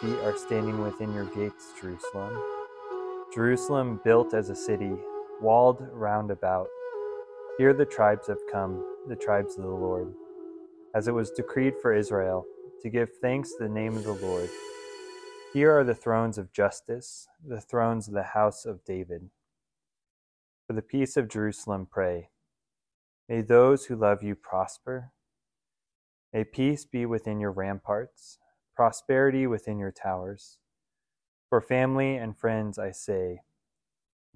feet are standing within your gates, Jerusalem. Jerusalem built as a city, walled round about. Here the tribes have come, the tribes of the Lord, as it was decreed for Israel, to give thanks to the name of the Lord. Here are the thrones of justice, the thrones of the house of David. For the peace of Jerusalem, pray. May those who love you prosper. May peace be within your ramparts, prosperity within your towers. For family and friends, I say,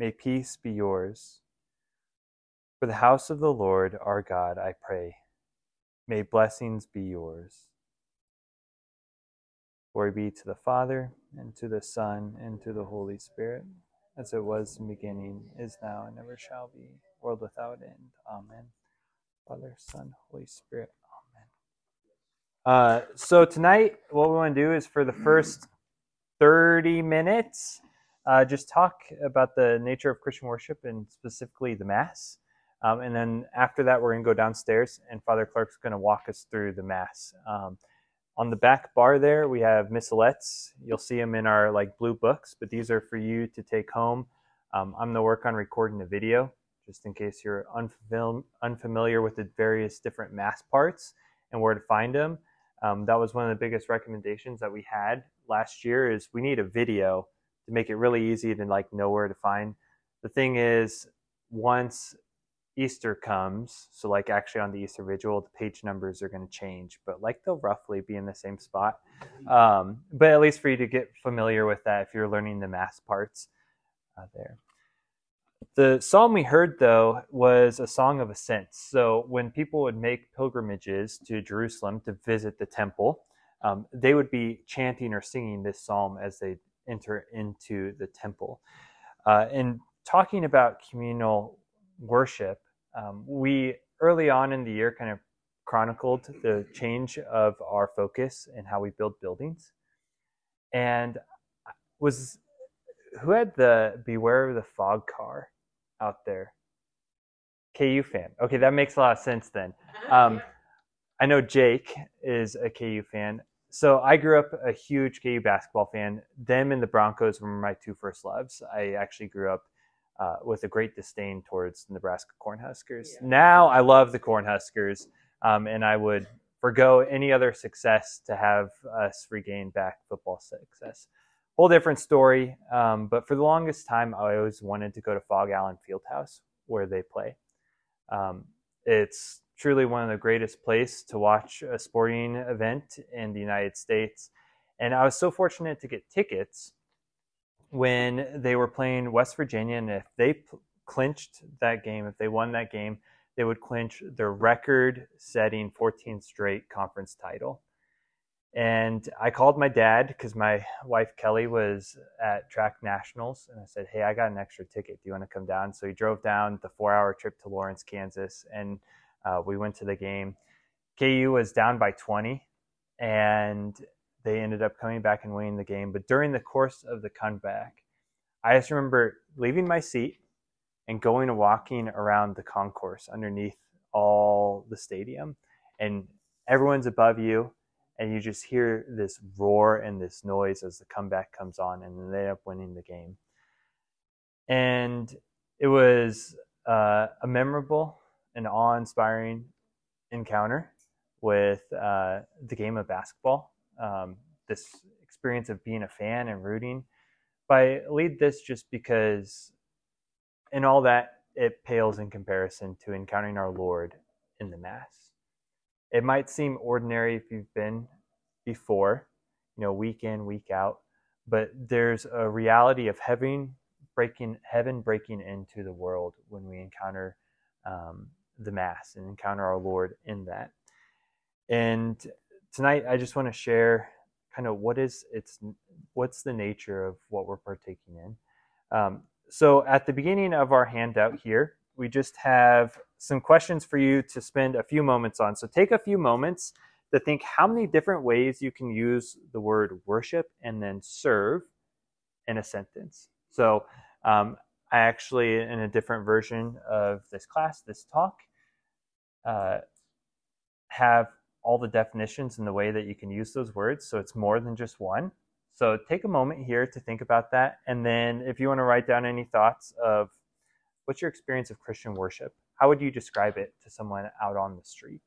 may peace be yours. For the house of the Lord our God, I pray, may blessings be yours. Glory be to the Father, and to the Son, and to the Holy Spirit, as it was in the beginning, is now, and ever shall be, world without end. Amen. Father, Son, Holy Spirit. Uh, so tonight, what we want to do is for the first 30 minutes, uh, just talk about the nature of Christian worship and specifically the Mass. Um, and then after that, we're going to go downstairs, and Father Clark's going to walk us through the Mass. Um, on the back bar there, we have missalettes. You'll see them in our like blue books, but these are for you to take home. Um, I'm going to work on recording the video, just in case you're unfamiliar, unfamiliar with the various different Mass parts and where to find them. Um, that was one of the biggest recommendations that we had last year is we need a video to make it really easy to like know where to find. The thing is, once Easter comes, so like actually on the Easter Vigil, the page numbers are going to change, but like they'll roughly be in the same spot. Um, but at least for you to get familiar with that if you're learning the mass parts uh, there. The psalm we heard, though, was a song of ascent. So when people would make pilgrimages to Jerusalem to visit the temple, um, they would be chanting or singing this psalm as they enter into the temple. Uh, and talking about communal worship, um, we early on in the year kind of chronicled the change of our focus and how we build buildings. And was who had the Beware of the Phog car? out there? KU fan. Okay, that makes a lot of sense then. Um, I know Jake is a KU fan. So I grew up a huge KU basketball fan. Them and the Broncos were my two first loves. I actually grew up uh, with a great disdain towards Nebraska Cornhuskers. Yeah. Now I love the Cornhuskers, um, and I would forego any other success to have us regain back football success whole different story. Um, but for the longest time, I always wanted to go to Phog Allen Fieldhouse where they play. Um, it's truly one of the greatest places to watch a sporting event in the United States. And I was so fortunate to get tickets when they were playing West Virginia. And if they p- clinched that game, if they won that game, they would clinch their record setting 14th straight conference title. And I called my dad because my wife Kelly was at track nationals, and I said, "Hey, I got an extra ticket. Do you want to come down?" So he drove down the four-hour trip to Lawrence, Kansas, and uh, we went to the game. KU was down by 20, and they ended up coming back and winning the game. But during the course of the comeback, I just remember leaving my seat and going and walking around the concourse underneath all the stadium, and everyone's above you and you just hear this roar and this noise as the comeback comes on, and they end up winning the game. And it was uh, a memorable and awe-inspiring encounter with uh, the game of basketball. Um, this experience of being a fan and rooting. But I lead this just because, in all that, it pales in comparison to encountering our Lord in the Mass. It might seem ordinary if you've been before, you know, week in, week out, but there's a reality of heaven breaking, heaven breaking into the world when we encounter um, the Mass and encounter our Lord in that. And tonight, I just want to share kind of what is it's what's the nature of what we're partaking in. Um, so at the beginning of our handout here, we just have some questions for you to spend a few moments on. So take a few moments to think how many different ways you can use the word worship and then serve in a sentence. So um, I actually, in a different version of this class, this talk, uh, have all the definitions and the way that you can use those words. So it's more than just one. So take a moment here to think about that. And then if you want to write down any thoughts of what's your experience of Christian worship, how would you describe it to someone out on the street?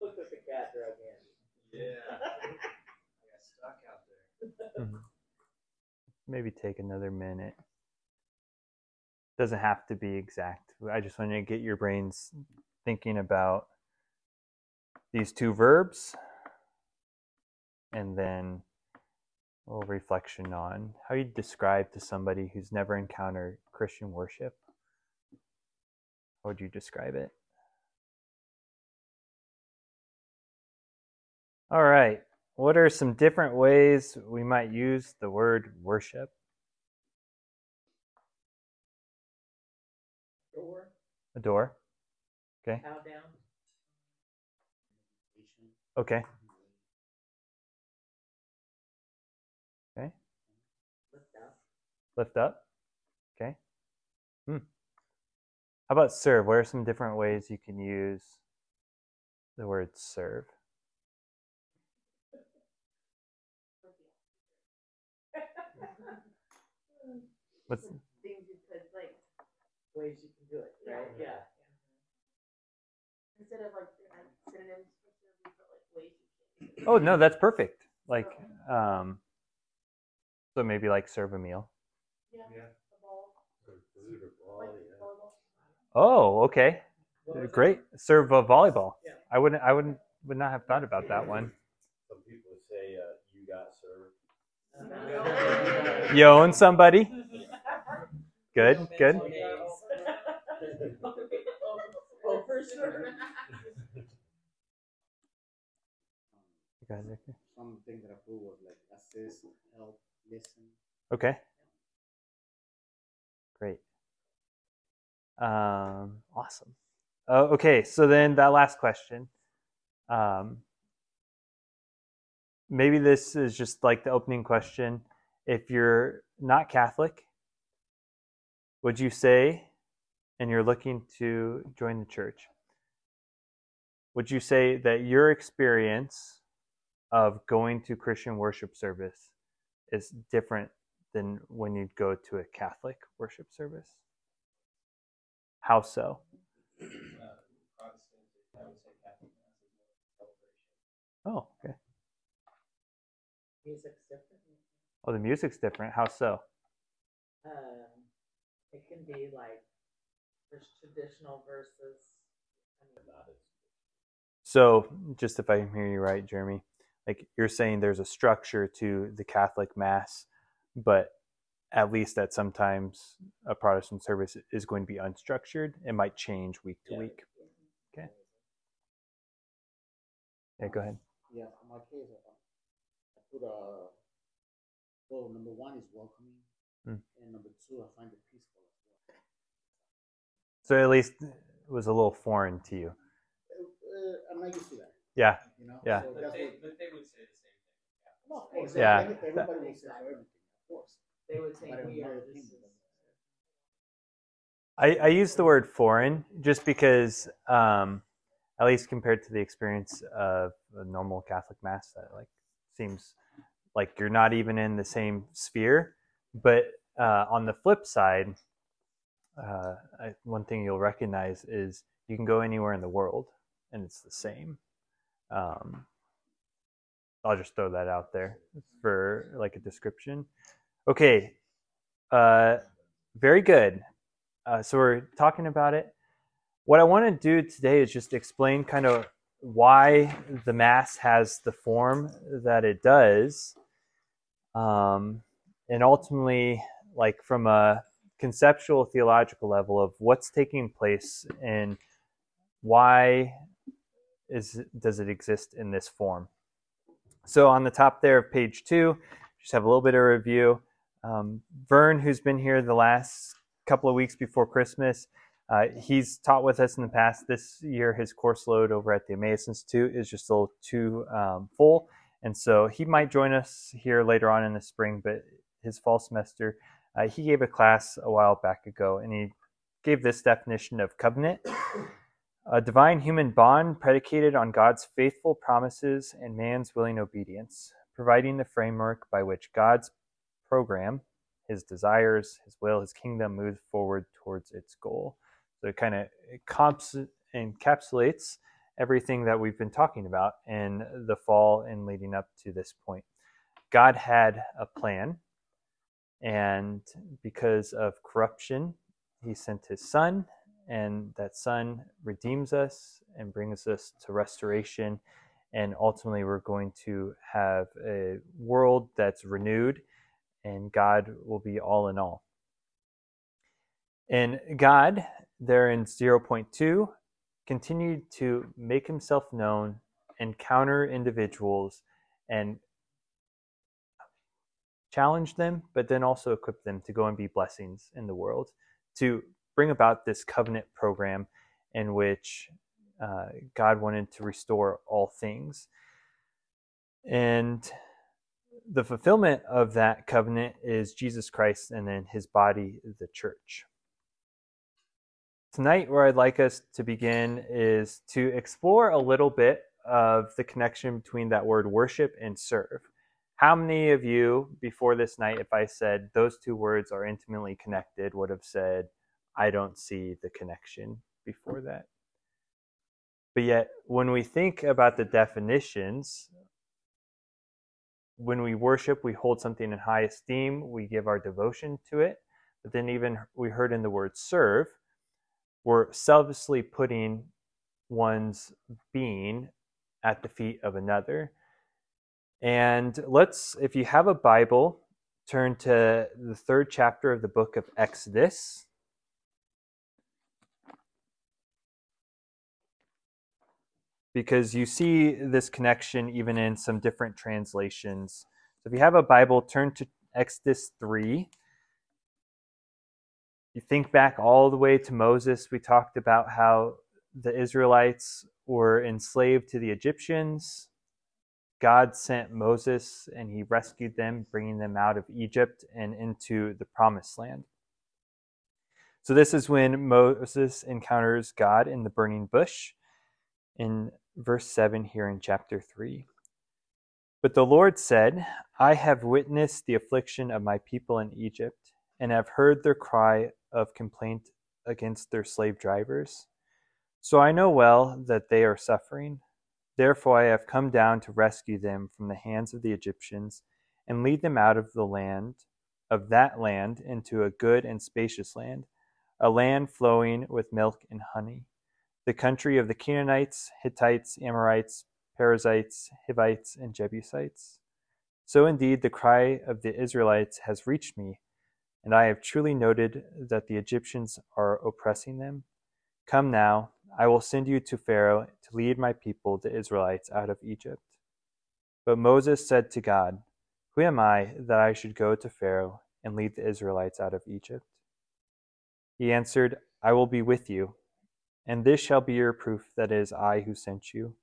Look at the cat drug in. Yeah. I got stuck out there. Mhm. Maybe take another minute. Doesn't have to be exact. I just want to get your brains thinking about these two verbs and then a little reflection on how you describe to somebody who's never encountered Christian worship. How would you describe it? All right. What are some different ways we might use the word worship? Door, Cow down, Okay. lift up. Lift up. Okay. Hmm. How about serve? What are some different ways you can use the word serve? What's things you could like Ways you can do it, right? Yeah. Instead of like synonyms for serve, we put like ways you can. Oh no, that's perfect. Like um so maybe like serve a meal. Yeah. Yeah. A ball, Or food or like ball, yeah. volleyball. Oh, okay. Great. Serve a volleyball. Yeah. I wouldn't I wouldn't would not have thought about that one. Some people say, uh, you got served. that? You own somebody? Good, good. Sure. You guys okay? That I put was like assist, help, listen. Okay. Great. Um, awesome. Uh, okay, so then that last question. Um, maybe this is just like the opening question. If you're not Catholic, would you say, and you're looking to join the church, would you say that your experience of going to Christian worship service is different than when you'd go to a Catholic worship service? How so? Uh, Protestant, I would say Catholic Mass is more of a celebration. Oh, okay. Music's different. Oh, the music's different. How so? Um, it can be like, there's traditional verses. I mean, Not as So, just if I can hear you right, Jeremy, like you're saying there's a structure to the Catholic Mass, but at least that sometimes a Protestant service is going to be unstructured. It might change week to Yeah. week. Okay. Yeah, go ahead. Yeah, for my case, uh, I put a, well, number one is welcoming, Mm. and number two, I find it peaceful. So at least it was a little foreign to you. I'm not used to that, Yeah. you know? Yeah. So But they, what, but they would say the same thing. no, of course, Yeah. every- everybody will say for everything, of course. They would say But we are, this is. I, I use the word foreign just because, um, at least compared to the experience of a normal Catholic mass, that like seems like you're not even in the same sphere. But uh, on the flip side, uh, I, one thing you'll recognize is you can go anywhere in the world and it's the same. Um, I'll just throw that out there for like a description. Okay, uh, very good. Uh, so we're talking about it. What I want to do today is just explain kind of why the mass has the form that it does, um, and ultimately, like from a conceptual theological level of what's taking place and why is does it exist in this form. So on the top there of page two, just have a little bit of review. Um, Vern, who's been here the last couple of weeks before Christmas. Uh, he's taught with us in the past. This year, his course load over at the Emmaus Institute is just a little too um, full, And so he might join us here later on in the spring, but his fall semester, uh, he gave a class a while back ago, and he gave this definition of covenant a divine human bond predicated on God's faithful promises and man's willing obedience, providing the framework by which God's program, his desires, his will, his kingdom moves forward towards its goal. So it kind of encapsulates everything that we've been talking about in the fall and leading up to this point. God had a plan, and because of corruption, he sent his son, and that son redeems us and brings us to restoration. And ultimately, we're going to have a world that's renewed, and God will be all in all. And God, there in 0.2, continued to make himself known, encounter individuals, and challenge them, but then also equip them to go and be blessings in the world, to bring about this covenant program in which uh, God wanted to restore all things. And the fulfillment of that covenant is Jesus Christ and then his body, the church. Tonight, where I'd like us to begin is to explore a little bit of the connection between that word worship and serve. How many of you, before this night, if I said those two words are intimately connected, would have said, I don't see the connection before that? But yet, when we think about the definitions, when we worship, we hold something in high esteem, we give our devotion to it. But then, even we heard in the word serve, we're selflessly putting one's being at the feet of another. And let's, if you have a Bible, turn to the third chapter of the book of Exodus. Because you see this connection even in some different translations. So if you have a Bible, turn to Exodus 3 you think back all the way to Moses, we talked about how the Israelites were enslaved to the Egyptians. God sent Moses and he rescued them, bringing them out of Egypt and into the promised land. So, this is when Moses encounters God in the burning bush in verse 7 here in chapter 3. But the Lord said, I have witnessed the affliction of my people in Egypt and have heard their cry of complaint against their slave drivers. So I know well that they are suffering. Therefore I have come down to rescue them from the hands of the Egyptians and lead them out of the land of that land into a good and spacious land, a land flowing with milk and honey, the country of the Canaanites, Hittites, Amorites, Perizzites, Hivites, and Jebusites. So indeed the cry of the Israelites has reached me and I have truly noted that the Egyptians are oppressing them. Come now, I will send you to Pharaoh to lead my people, the Israelites, out of Egypt. But Moses said to God, Who am I that I should go to Pharaoh and lead the Israelites out of Egypt? He answered, I will be with you, and this shall be your proof that it is I who sent you.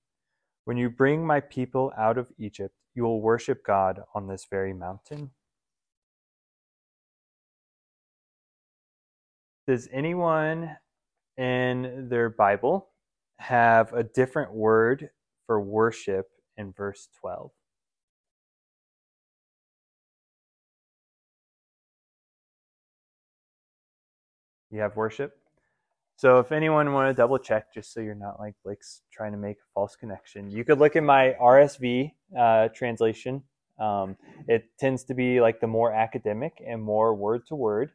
When you bring my people out of Egypt, you will worship God on this very mountain. Does anyone in their Bible have a different word for worship in verse 12? You have worship? So if anyone want to double check, just so you're not like Blake's trying to make a false connection, you could look at my RSV uh, translation. Um, it tends to be like the more academic and more word to word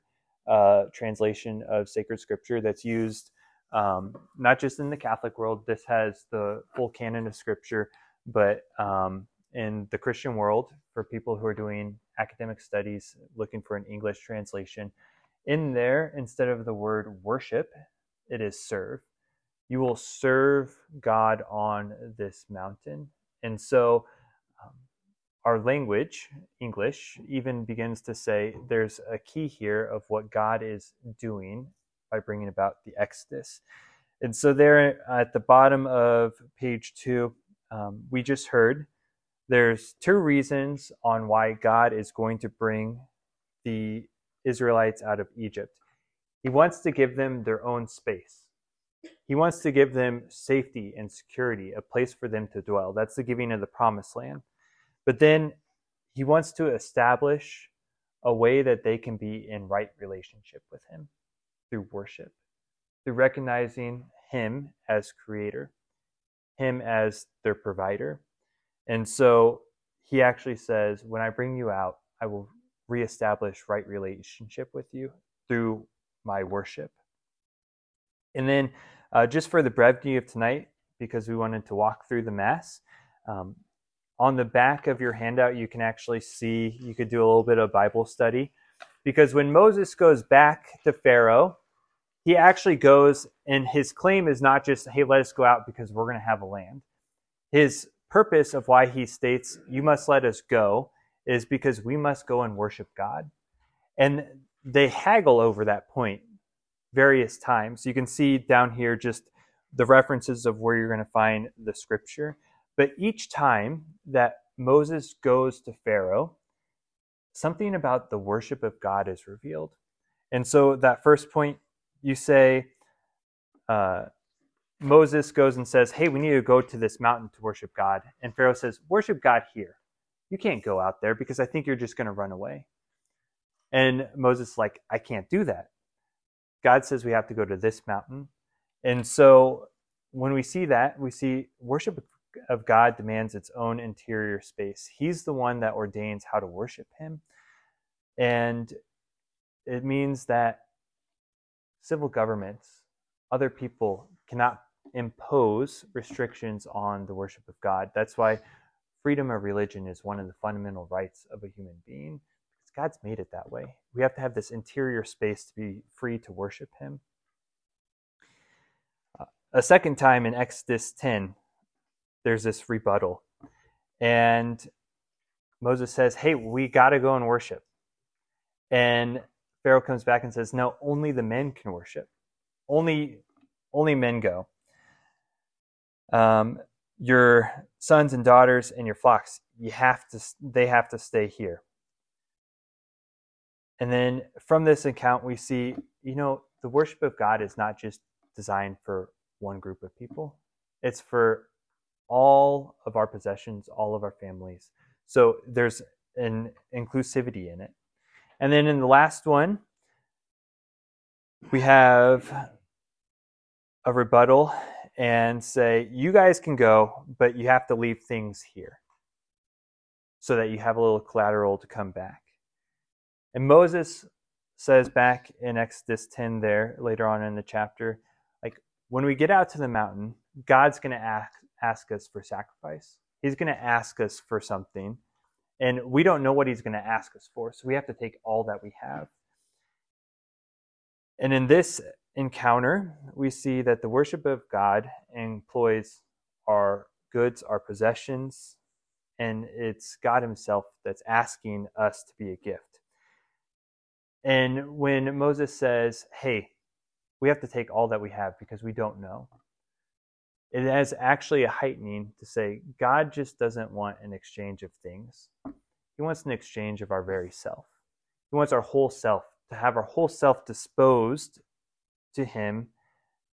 uh, translation of sacred scripture that's used um, not just in the Catholic world. This has the full canon of scripture, but um, in the Christian world, for people who are doing academic studies looking for an English translation, in there, instead of the word worship, it is serve. You will serve God on this mountain. And so, our language, English, even begins to say there's a key here of what God is doing by bringing about the Exodus. And so, there at the bottom of page two, um, we just heard there's two reasons on why God is going to bring the Israelites out of Egypt. He wants to give them their own space. He wants to give them safety and security, a place for them to dwell. That's the giving of the promised land. But then he wants to establish a way that they can be in right relationship with him through worship, through recognizing him as creator, him as their provider. And so he actually says, When I bring you out, I will reestablish right relationship with you through my worship. And then, uh, just for the brevity of tonight, because we wanted to walk through the Mass, um, on the back of your handout, you can actually see, you could do a little bit of Bible study. Because when Moses goes back to Pharaoh, he actually goes, and his claim is not just, hey, let us go out because we're going to have a land. His purpose of why he states, you must let us go, is because we must go and worship God. And they haggle over that point various times. You can see down here just the references of where you're going to find the scripture. But each time that Moses goes to Pharaoh, something about the worship of God is revealed. And so that first point, you say, uh, Moses goes and says, Hey, we need to go to this mountain to worship God. And Pharaoh says, Worship God here. You can't go out there because I think you're just going to run away. And Moses is like, I can't do that. God says we have to go to this mountain. And so when we see that, we see worship of God demands its own interior space. He's the one that ordains how to worship Him. And it means that civil governments, other people, cannot impose restrictions on the worship of God. That's why freedom of religion is one of the fundamental rights of a human being. God's made it that way. We have to have this interior space to be free to worship Him. Uh, a second time in Exodus 10, there's this rebuttal. And Moses says, Hey, we got to go and worship. And Pharaoh comes back and says, No, only the men can worship. Only, only men go. Um, your sons and daughters and your flocks, you have to, they have to stay here. And then from this account, we see, you know, the worship of God is not just designed for one group of people, it's for all of our possessions, all of our families. So there's an inclusivity in it. And then in the last one, we have a rebuttal and say, you guys can go, but you have to leave things here so that you have a little collateral to come back. And Moses says back in Exodus 10 there, later on in the chapter, like when we get out to the mountain, God's going to ask, ask us for sacrifice. He's going to ask us for something. And we don't know what he's going to ask us for. So we have to take all that we have. And in this encounter, we see that the worship of God employs our goods, our possessions, and it's God Himself that's asking us to be a gift. And when Moses says, Hey, we have to take all that we have because we don't know, it has actually a heightening to say God just doesn't want an exchange of things. He wants an exchange of our very self. He wants our whole self, to have our whole self disposed to Him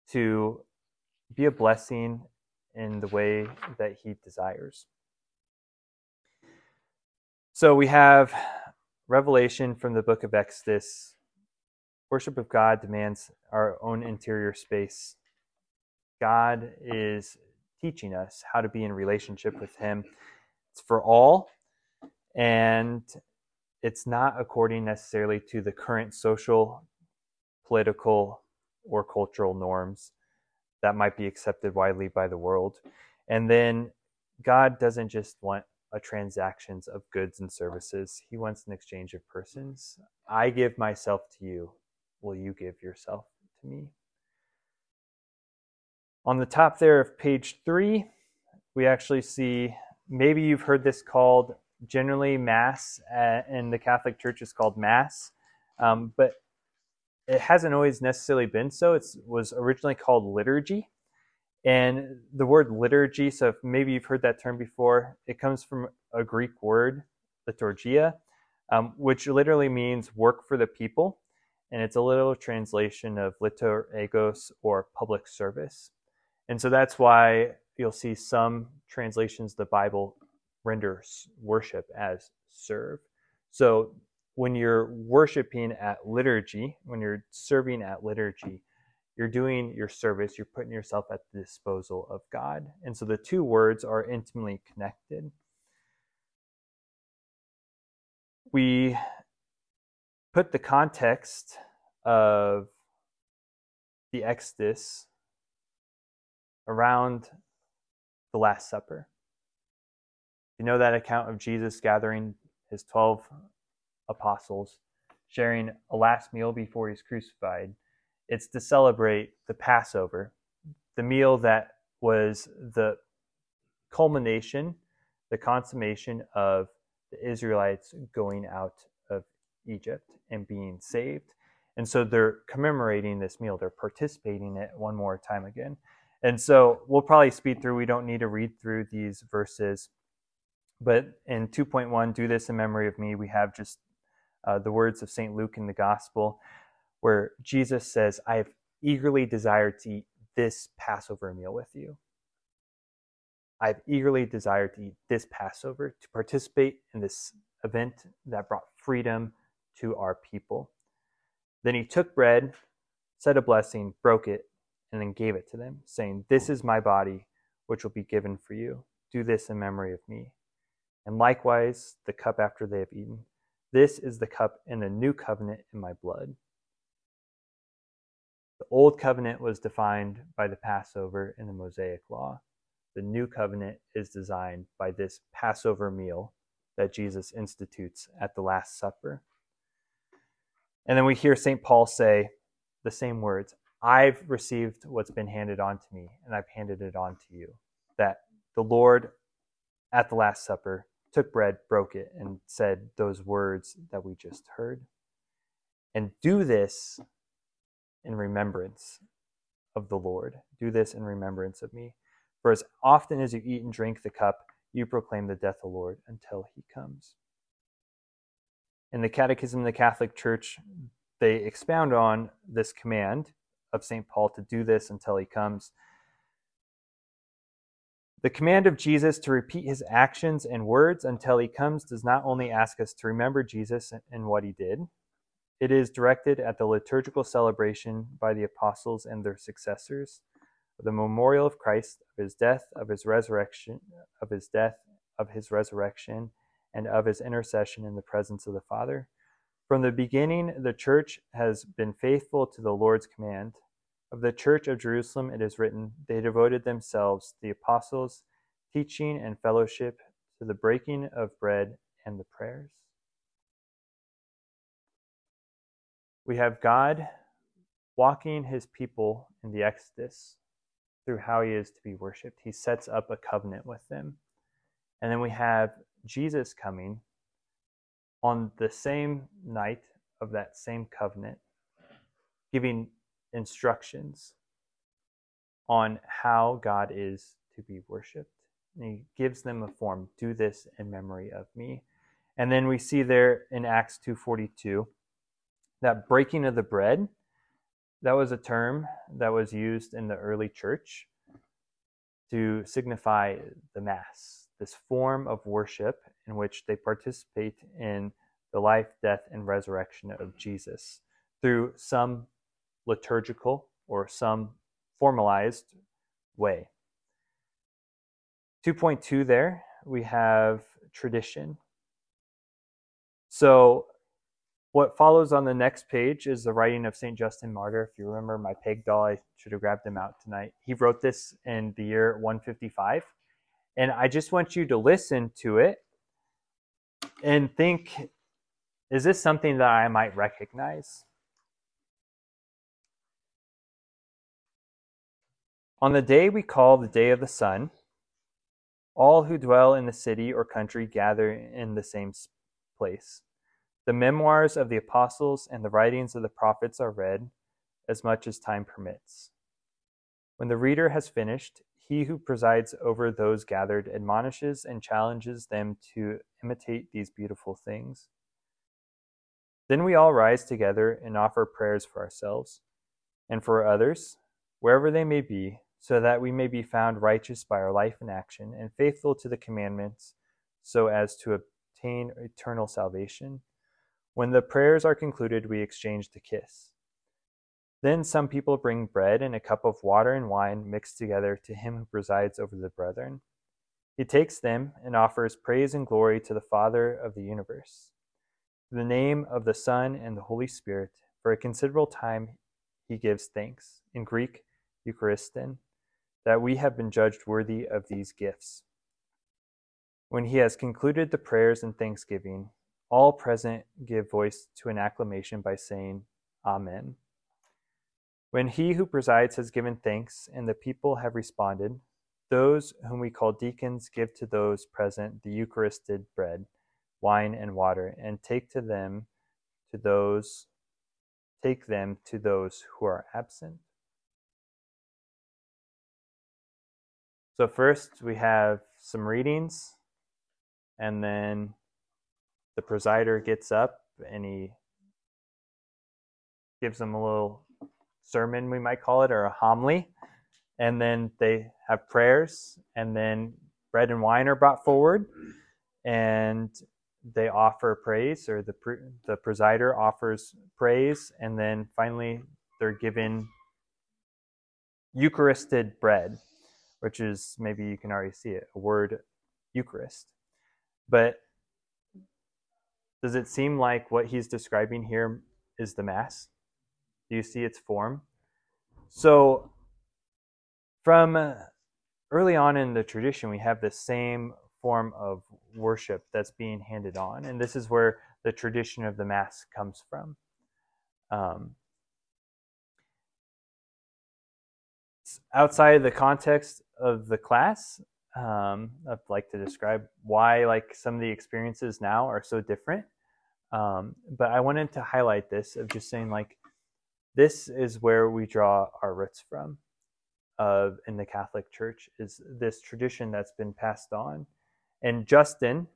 to be a blessing in the way that He desires. So we have revelation from the book of Exodus. Worship of God demands our own interior space. God is teaching us how to be in relationship with Him. It's for all, and it's not according necessarily to the current social, political, or cultural norms that might be accepted widely by the world. And then God doesn't just want a transactions of goods and services. He wants an exchange of persons. I give myself to you. Will you give yourself to me? On the top there of page three, we actually see maybe you've heard this called generally Mass uh, in the Catholic Church is called Mass, um, but it hasn't always necessarily been so. It was originally called liturgy. And the word liturgy, so maybe you've heard that term before, it comes from a Greek word, liturgia, um, which literally means work for the people. And it's a literal translation of liturgos or public service. And so that's why you'll see some translations the Bible render worship as serve. So when you're worshiping at liturgy, when you're serving at liturgy, you're doing your service, you're putting yourself at the disposal of God. And so the two words are intimately connected. We put the context of the Exodus around the Last Supper. You know that account of Jesus gathering his 12 apostles, sharing a last meal before he's crucified. It's to celebrate the Passover, the meal that was the culmination, the consummation of the Israelites going out of Egypt and being saved. And so they're commemorating this meal, they're participating in it one more time again. And so we'll probably speed through, we don't need to read through these verses. But in 2.1, do this in memory of me, we have just uh, the words of St. Luke in the Gospel, where Jesus says, I have eagerly desired to eat this Passover meal with you. I've eagerly desired to eat this Passover, to participate in this event that brought freedom to our people. Then he took bread, said a blessing, broke it, and then gave it to them, saying, This is my body, which will be given for you. Do this in memory of me. And likewise, the cup after they have eaten. This is the cup in the new covenant in my blood. The old covenant was defined by the Passover in the Mosaic law. The new covenant is designed by this Passover meal that Jesus institutes at the Last Supper. And then we hear St. Paul say the same words I've received what's been handed on to me, and I've handed it on to you. That the Lord at the Last Supper took bread, broke it, and said those words that we just heard. And do this in remembrance of the Lord. Do this in remembrance of me. For as often as you eat and drink the cup, you proclaim the death of the Lord until he comes. In the Catechism of the Catholic Church, they expound on this command of St. Paul to do this until he comes. The command of Jesus to repeat his actions and words until he comes does not only ask us to remember Jesus and what he did, it is directed at the liturgical celebration by the apostles and their successors the memorial of Christ, of his death, of his resurrection, of his death, of his resurrection, and of his intercession in the presence of the Father. From the beginning, the church has been faithful to the Lord's command of the church of Jerusalem, it is written, They devoted themselves, the apostles, teaching and fellowship, to the breaking of bread and the prayers. We have God walking his people in the Exodus through how he is to be worshiped. He sets up a covenant with them. And then we have Jesus coming on the same night of that same covenant, giving instructions on how God is to be worshiped. And he gives them a form, do this in memory of me. And then we see there in Acts 2:42 that breaking of the bread that was a term that was used in the early church to signify the mass, this form of worship in which they participate in the life, death, and resurrection of Jesus through some liturgical or some formalized way. 2.2 there, we have tradition. So, what follows on the next page is the writing of St. Justin Martyr. If you remember my peg doll, I should have grabbed him out tonight. He wrote this in the year 155. And I just want you to listen to it and think is this something that I might recognize? On the day we call the day of the sun, all who dwell in the city or country gather in the same place. The memoirs of the apostles and the writings of the prophets are read as much as time permits. When the reader has finished, he who presides over those gathered admonishes and challenges them to imitate these beautiful things. Then we all rise together and offer prayers for ourselves and for others, wherever they may be, so that we may be found righteous by our life and action and faithful to the commandments, so as to obtain eternal salvation. When the prayers are concluded, we exchange the kiss. Then some people bring bread and a cup of water and wine mixed together to him who presides over the brethren. He takes them and offers praise and glory to the Father of the universe. In the name of the Son and the Holy Spirit, for a considerable time he gives thanks, in Greek, Eucharistin, that we have been judged worthy of these gifts. When he has concluded the prayers and thanksgiving, all present give voice to an acclamation by saying, Amen. When he who presides has given thanks and the people have responded, those whom we call deacons give to those present the Eucharisted bread, wine, and water, and take to them to those take them to those who are absent. So first we have some readings, and then the presider gets up and he gives them a little sermon, we might call it, or a homily. And then they have prayers, and then bread and wine are brought forward, and they offer praise, or the the presider offers praise, and then finally they're given Eucharisted bread, which is maybe you can already see it, a word Eucharist. But does it seem like what he's describing here is the Mass? Do you see its form? So, from early on in the tradition, we have the same form of worship that's being handed on, and this is where the tradition of the Mass comes from. Um, outside of the context of the class, um, I'd like to describe why like some of the experiences now are so different. Um, but I wanted to highlight this of just saying like this is where we draw our roots from of in the Catholic Church is this tradition that's been passed on. And Justin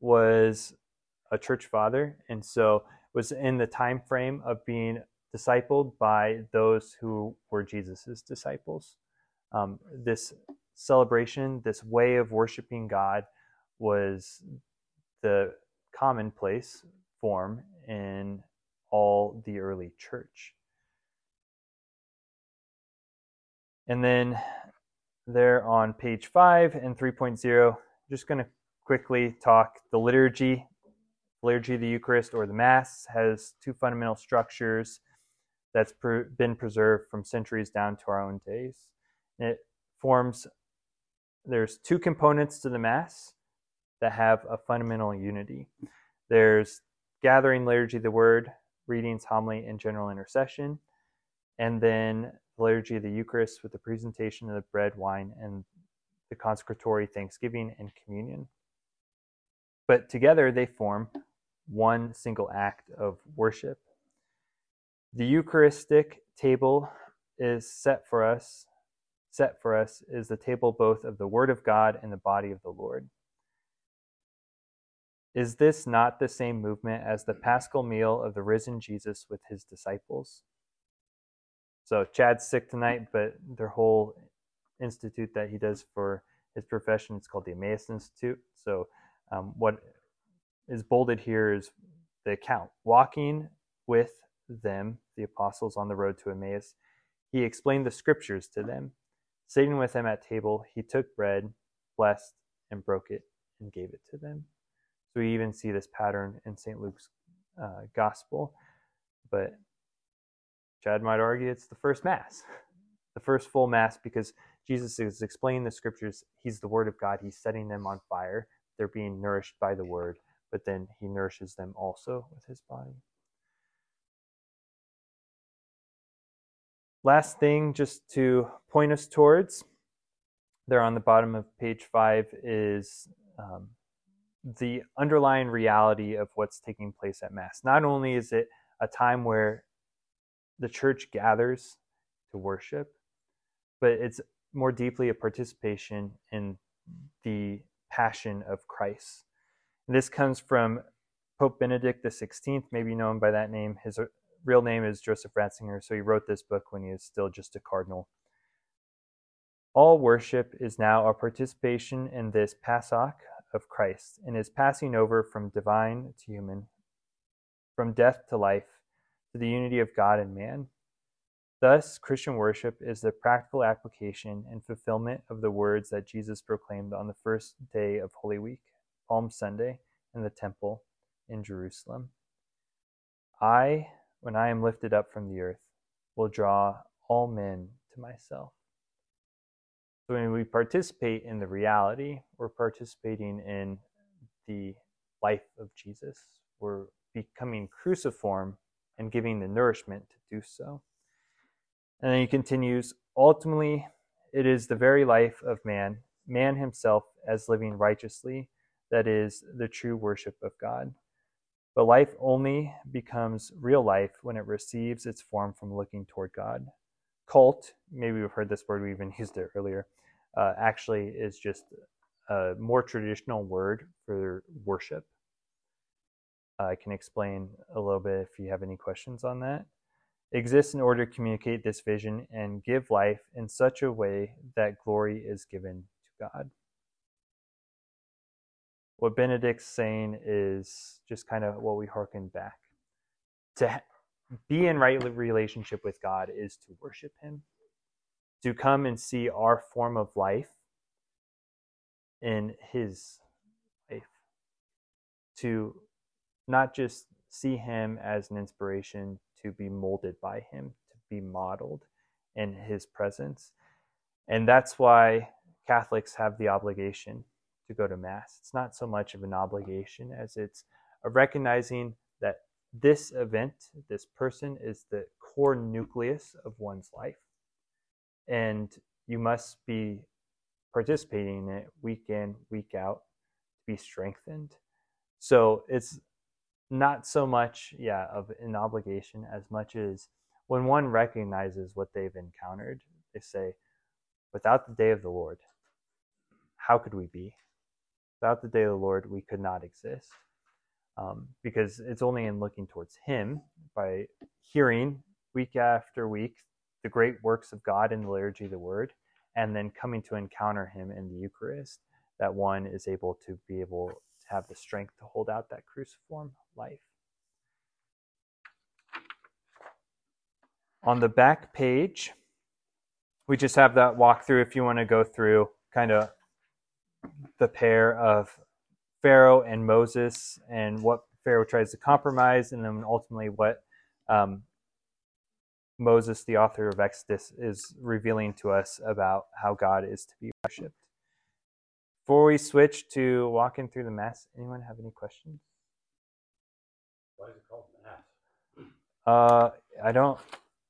was a church father and so was in the time frame of being discipled by those who were Jesus's disciples. Um, this celebration, this way of worshiping God was the commonplace form in all the early church. And then there on page 5 and 3.0, just going to quickly talk the liturgy. Liturgy of the Eucharist or the Mass has two fundamental structures that's per, been preserved from centuries down to our own days. It forms, there's two components to the Mass that have a fundamental unity. There's gathering liturgy the Word, readings, homily, and general intercession. And then the liturgy of the Eucharist with the presentation of the bread, wine, and the consecratory thanksgiving and communion. But together they form one single act of worship. The Eucharistic table is set for us, set for us is the table both of the Word of God and the body of the Lord. Is this not the same movement as the paschal meal of the risen Jesus with his disciples? So Chad's sick tonight, but their whole institute that he does for his profession is called the Emmaus Institute. So um, what is bolded here is the account walking with them, the apostles on the road to Emmaus. He explained the scriptures to them. Sitting with them at table, he took bread, blessed, and broke it, and gave it to them. So we even see this pattern in St. Luke's uh, gospel. But Chad might argue it's the first Mass, the first full Mass, because Jesus is explaining the scriptures. He's the Word of God. He's setting them on fire. They're being nourished by the Word, but then He nourishes them also with His body. Last thing, just to point us towards, there on the bottom of page five is um, the underlying reality of what's taking place at Mass. Not only is it a time where the church gathers to worship, but it's more deeply a participation in the passion of Christ. This comes from Pope Benedict XVI, maybe known by that name. His real name is Joseph Ratzinger, so he wrote this book when he was still just a cardinal. All worship is now a participation in this Pasch of Christ, and is passing over from divine to human, from death to life, to the unity of God and man. Thus, Christian worship is the practical application and fulfillment of the words that Jesus proclaimed on the first day of Holy Week, Palm Sunday, in the temple in Jerusalem. I, when I am lifted up from the earth, will draw all men to myself. So when we participate in the reality, we're participating in the life of Jesus. We're becoming cruciform and giving the nourishment to do so. And then he continues ultimately, it is the very life of man, man himself as living righteously, that is the true worship of God. But life only becomes real life when it receives its form from looking toward God. Cult, maybe we've heard this word, we even used it earlier, uh, actually is just a more traditional word for worship. I can explain a little bit if you have any questions on that exists in order to communicate this vision and give life in such a way that glory is given to God. What Benedict's saying is just kind of what we hearken back. To be in right relationship with God is to worship Him, to come and see our form of life in His life, to not just see Him as an inspiration to be molded by him, to be modeled in his presence. And that's why Catholics have the obligation to go to Mass. It's not so much of an obligation as it's recognizing that this event, this person, is the core nucleus of one's life. And you must be participating in it week in, week out to be strengthened. So it's not so much, yeah, of an obligation as much as when one recognizes what they've encountered, they say, without the day of the Lord, how could we be? Without the day of the Lord, we could not exist. Um, because it's only in looking towards Him by hearing week after week the great works of God in the liturgy of the Word, and then coming to encounter Him in the Eucharist, that one is able to be able to have the strength to hold out that cruciform life. On the back page, we just have that walkthrough if you want to go through kind of the pair of Pharaoh and Moses and what Pharaoh tries to compromise, and then ultimately what um, Moses, the author of Exodus, is revealing to us about how God is to be worshipped. Before we switch to walking through the Mass, anyone have any questions? Why is it called Mass? Uh, I don't.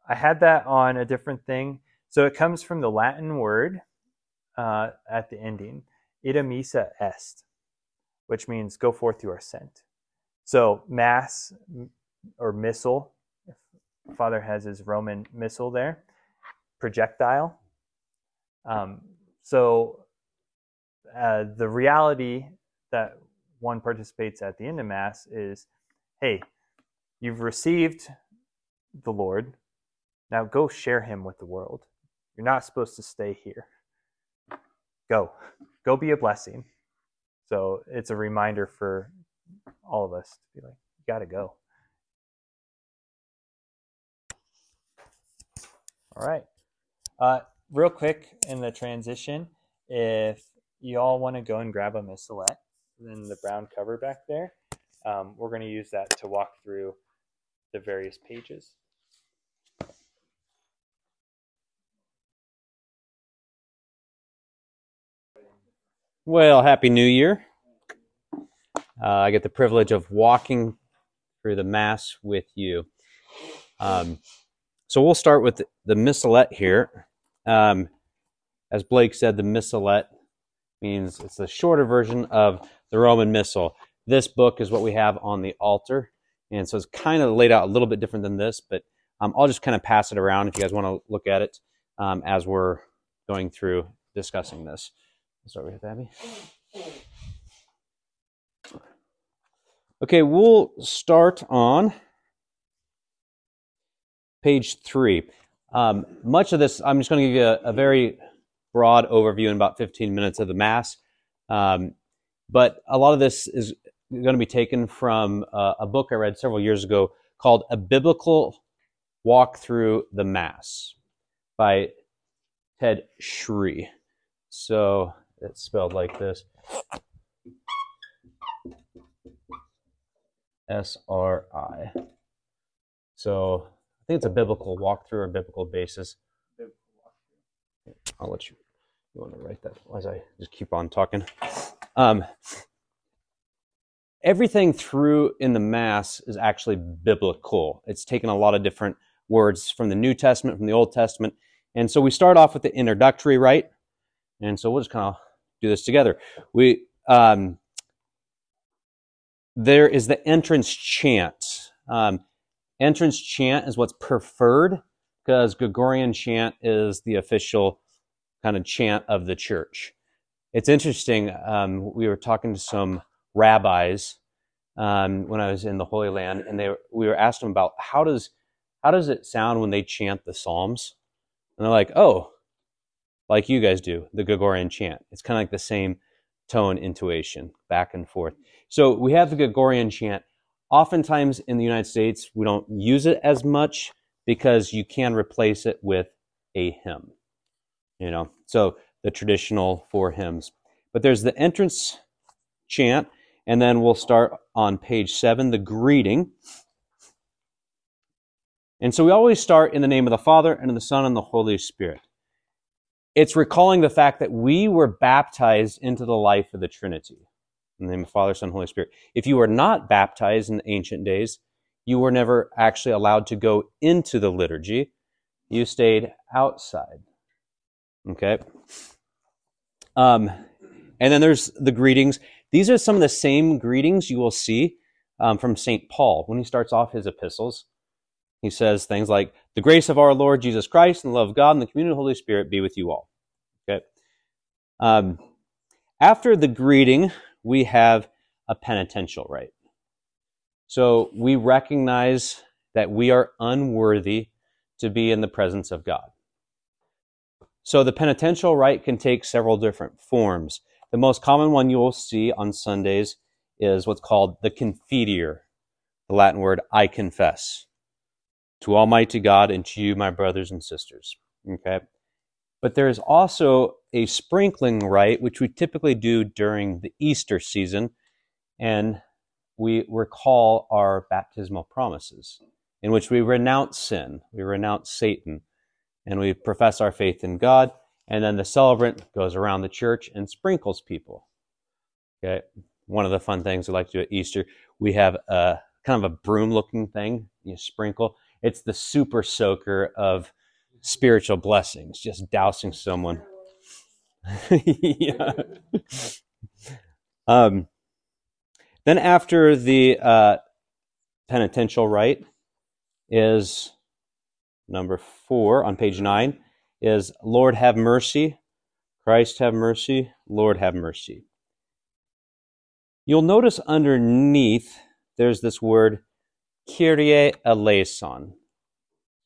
I had that on a different thing. So it comes from the Latin word uh, at the ending, missa est, which means "go forth, you are sent." So mass or missile, if Father has his Roman Missal there, projectile. Um, so uh, the reality that one participates at the end of Mass is hey, you've received the Lord. Now go share him with the world. You're not supposed to stay here. Go. Go be a blessing. So it's a reminder for all of us to be like, you got to go. All right. Uh, real quick in the transition, if you all want to go and grab a missalette, then the brown cover back there, um, we're going to use that to walk through the various pages. Well, Happy New Year. Uh, I get the privilege of walking through the Mass with you. Um, so we'll start with the missalette here. Um, as Blake said, the missalette means it's the shorter version of the Roman Missal. This book is what we have on the altar. And so it's kind of laid out a little bit different than this, but um, I'll just kind of pass it around if you guys want to look at it um, as we're going through discussing this. Let's start with Abby. Okay, we'll start on page three. Um, much of this, I'm just going to give you a, a, very broad overview in about 15 minutes of the Mass. Um, but a lot of this is going to be taken from uh, a book I read several years ago called A Biblical Walk Through the Mass by Ted Sri. So it's spelled like this S R I. So I think it's a biblical walkthrough or biblical basis. I'll let you. You want to write that as I just keep on talking. Um, everything through in the Mass is actually biblical. It's taken a lot of different words from the New Testament, from the Old Testament. And so we start off with the introductory rite. And so we'll just kind of do this together. We um, there is the entrance chant. Um, entrance chant is what's preferred because Gregorian chant is the official kind of chant of the church. It's interesting. Um, we were talking to some rabbis um, when I was in the Holy Land, and they we were asking them about how does how does it sound when they chant the Psalms, and they're like, oh, like you guys do the Gregorian chant. It's kind of like the same tone, intuition, back and forth. So we have the Gregorian chant. Oftentimes in the United States, we don't use it as much because you can replace it with a hymn. You know, so the traditional four hymns. But there's the entrance chant, and then we'll start on page seven, the greeting. And so we always start in the name of the Father, and of the Son, and the Holy Spirit. It's recalling the fact that we were baptized into the life of the Trinity. In the name of Father, Son, Holy Spirit. If you were not baptized in the ancient days, you were never actually allowed to go into the liturgy. You stayed outside. Okay? Um, and then there's the greetings. These are some of the same greetings you will see um, from St. Paul when he starts off his epistles. He says things like, The grace of our Lord Jesus Christ and the love of God and the communion of the Holy Spirit be with you all. Okay. Um, after the greeting, we have a penitential rite. So we recognize that we are unworthy to be in the presence of God. So the penitential rite can take several different forms. The most common one you will see on Sundays is what's called the confiteor, the Latin word I confess to Almighty God and to you, my brothers and sisters. Okay? But there is also a sprinkling rite, which we typically do during the Easter season, and we recall our baptismal promises, in which we renounce sin, we renounce Satan, and we profess our faith in God, and then the celebrant goes around the church and sprinkles people. Okay? One of the fun things we like to do at Easter, we have a kind of a broom looking thing you sprinkle it's the super soaker of spiritual blessings, just dousing someone. yeah. Um, then after the uh, penitential rite is number four on page nine is Lord have mercy, Christ have mercy, Lord have mercy. You'll notice underneath there's this word Kyrie eleison. Does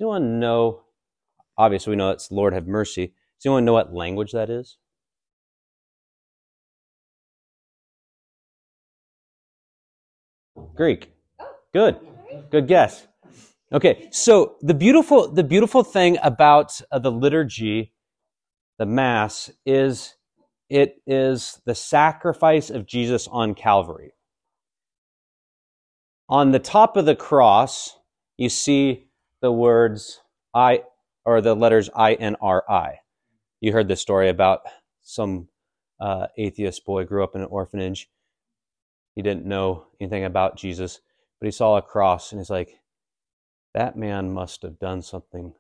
anyone know? Obviously, we know it's Lord have mercy. Does anyone know what language that is? Greek. Good. Good guess. Okay, so the beautiful the beautiful thing about uh, the liturgy, the mass is it is the sacrifice of Jesus on Calvary. On the top of the cross, you see the words I or the letters I N R I. You heard the story about some uh, atheist boy grew up in an orphanage. He didn't know anything about Jesus, but he saw a cross and he's like, that man must have done something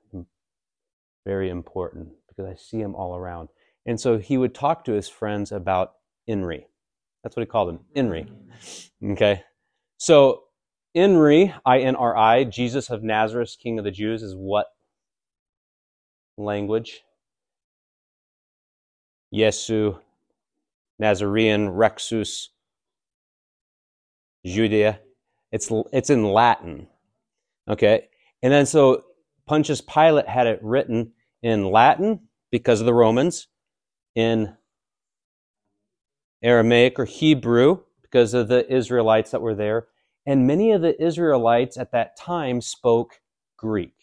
very important because I see him all around. And so he would talk to his friends about Inri. That's what he called him, Inri. Okay. So Inri, I N R I, Jesus of Nazareth, King of the Jews, is what language? Jesu, Nazarean, Rexus, Judea. It's it's in Latin. Okay, and then so Pontius Pilate had it written in Latin because of the Romans, in Aramaic or Hebrew because of the Israelites that were there, and many of the Israelites at that time spoke Greek.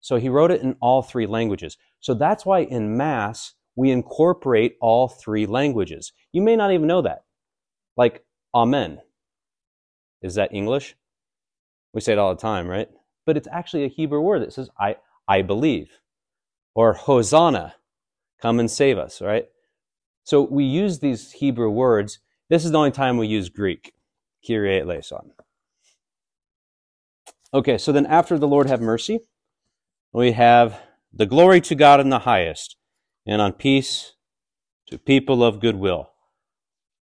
So he wrote it in all three languages. So that's why in Mass, we incorporate all three languages. You may not even know that. Like, Amen. Is that English? We say it all the time, right? But it's actually a Hebrew word that says, I, I believe. Or Hosanna, come and save us, right? So we use these Hebrew words. This is the only time we use Greek. Kyrie eleison. Okay, so then after the Lord have mercy, we have the glory to God in the highest, and on peace to people of goodwill.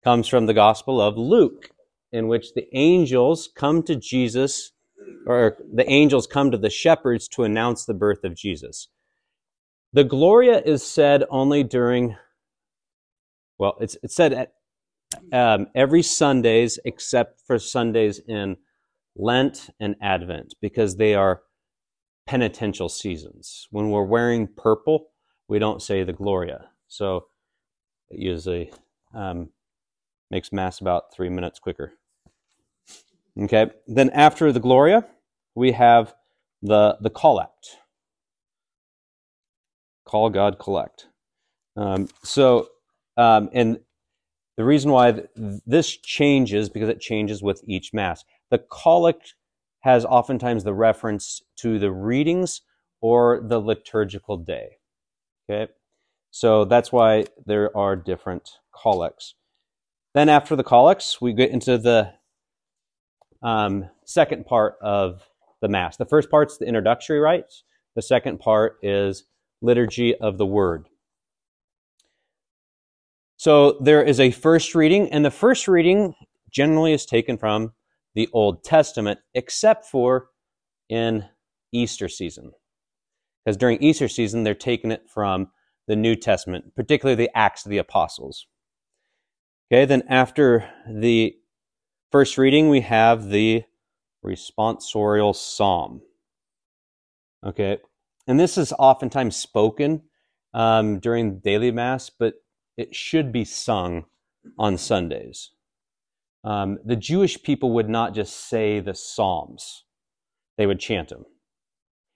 Comes from the Gospel of Luke, in which the angels come to Jesus, or the angels come to the shepherds to announce the birth of Jesus. The Gloria is said only during, well, it's, it's said at um, every Sundays except for Sundays in Lent and Advent because they are penitential seasons. When we're wearing purple, we don't say the Gloria. So it usually um, makes Mass about three minutes quicker. Okay, then after the Gloria, we have the, the call collect. Call God collect. Um, so, um, and the reason why th- this changes because it changes with each Mass. The collect has oftentimes the reference to the readings or the liturgical day. Okay, so that's why there are different collects. Then after the collects, we get into the um, second part of the Mass. The first part's the introductory rites. The second part is liturgy of the Word. So there is a first reading, and the first reading generally is taken from the Old Testament, except for in Easter season. Because during Easter season, they're taking it from the New Testament, particularly the Acts of the Apostles. Okay, then after the first reading, we have the responsorial psalm. Okay, and this is oftentimes spoken um, during daily Mass, but it should be sung on Sundays um, the Jewish people would not just say the Psalms, they would chant them.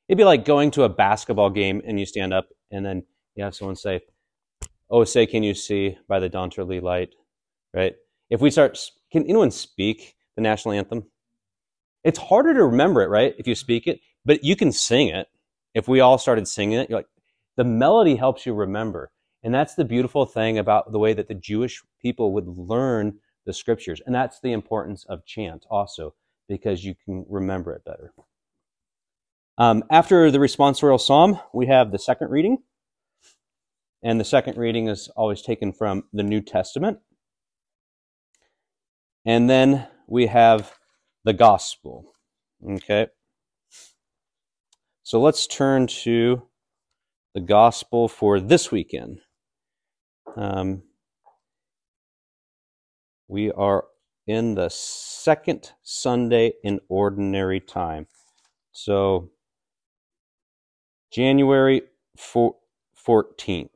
It'd be like going to a basketball game and you stand up and then you have someone say, Oh, say, can you see by the dawn's early light? Right? If we start, can anyone speak the national anthem? It's harder to remember it, right? If you speak it, but you can sing it. If we all started singing it, you're like, the melody helps you remember. And that's the beautiful thing about the way that the Jewish people would learn the scriptures. And that's the importance of chant also, because you can remember it better. Um, after the responsorial psalm, we have the second reading. And the second reading is always taken from the New Testament. And then we have the gospel. Okay. So let's turn to the gospel for this weekend. Um, we are in the second Sunday in ordinary time. So, January 14th.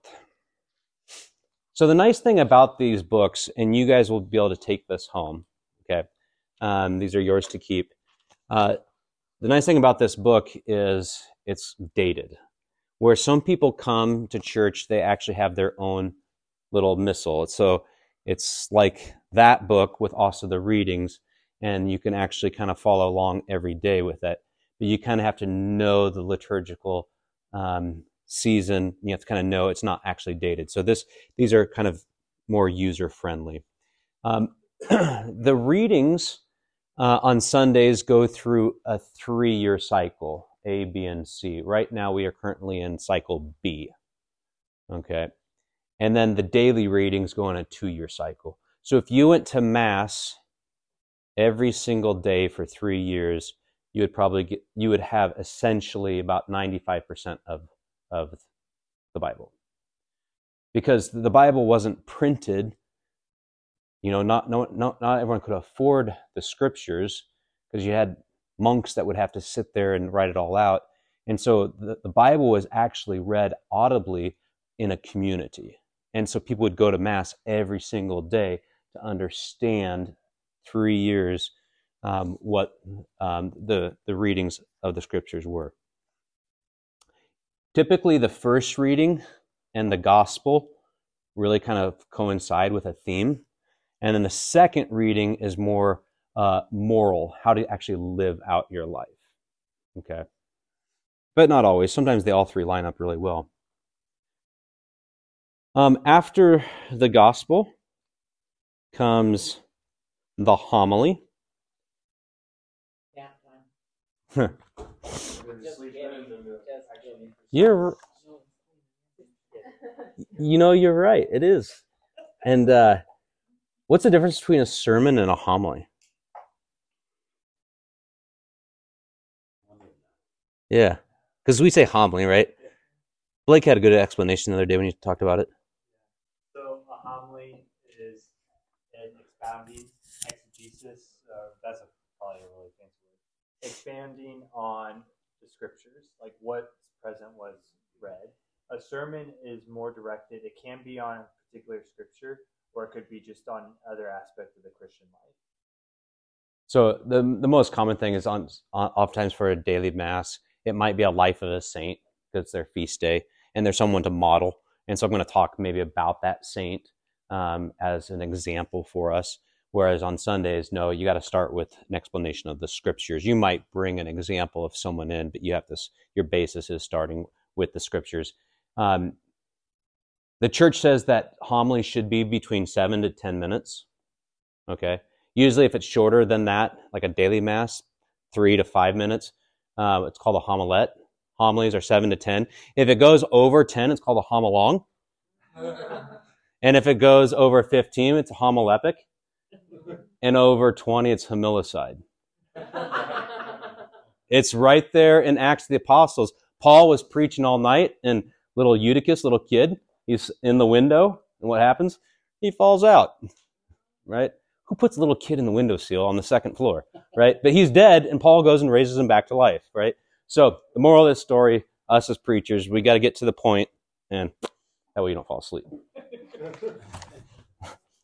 So, the nice thing about these books, and you guys will be able to take this home, okay? Um, these are yours to keep. Uh, the nice thing about this book is it's dated. Where some people come to church, they actually have their own little missal. So, it's like that book with also the readings, and you can actually kind of follow along every day with it. But you kind of have to know the liturgical um, season. You have to kind of know it's not actually dated. So this these are kind of more user friendly. Um, the readings uh, on Sundays go through a three year cycle, A, B, and C. Right now, we are currently in cycle B. Okay. And then the daily readings go on a two year cycle. So if you went to Mass every single day for three years, you would probably get, you would have essentially about 95% of, of the Bible. because the Bible wasn't printed. You know, not no, not not everyone could afford the scriptures because you had monks that would have to sit there and write it all out. And so the, the Bible was actually read audibly in a community. And so people would go to Mass every single day to understand three years um, what um, the, the readings of the scriptures were. Typically, the first reading and the gospel really kind of coincide with a theme. And then the second reading is more uh, moral, how to actually live out your life. Okay. But not always. Sometimes they all three line up really well. Um, after the gospel comes the homily. Nap time. Just Just sleep kidding. in and then the Just actual kidding. You're, you know, you're right. It is. And uh, what's the difference between a sermon and a homily? Yeah, because we say homily, right? Blake had a good explanation the other day when you talked about it. So a homily is an expounding exegesis. Uh, that's a, probably a really fancy word. Expanding on the scriptures, like what's present was read. A sermon is more directed. It can be on a particular scripture, or it could be just on other aspects of the Christian life. So the the most common thing is on, on oftentimes for a daily mass, it might be a life of a saint because it's their feast day, and there's someone to model. And so I'm going to talk maybe about that saint um, as an example for us. Whereas on Sundays, no, you got to start with an explanation of the scriptures. You might bring an example of someone in, but you have this. Your basis is starting with the scriptures. Um, the church says that homily should be between seven to ten minutes. Okay. Usually, if it's shorter than that, like a daily mass, three to five minutes, uh, it's called a homilette. Homilies are seven to ten. If it goes over ten, it's called a homilong. And if it goes over fifteen, it's a homilepic. And over twenty, it's homilicide. It's right there in Acts of the Apostles. Paul was preaching all night, and little Eutychus, little kid, he's in the window, and what happens? He falls out. Right? Who puts a little kid in the window windowsill on the second floor? Right? But he's dead, and Paul goes and raises him back to life. Right? So the moral of this story, us as preachers, we got to get to the point, and that way you don't fall asleep.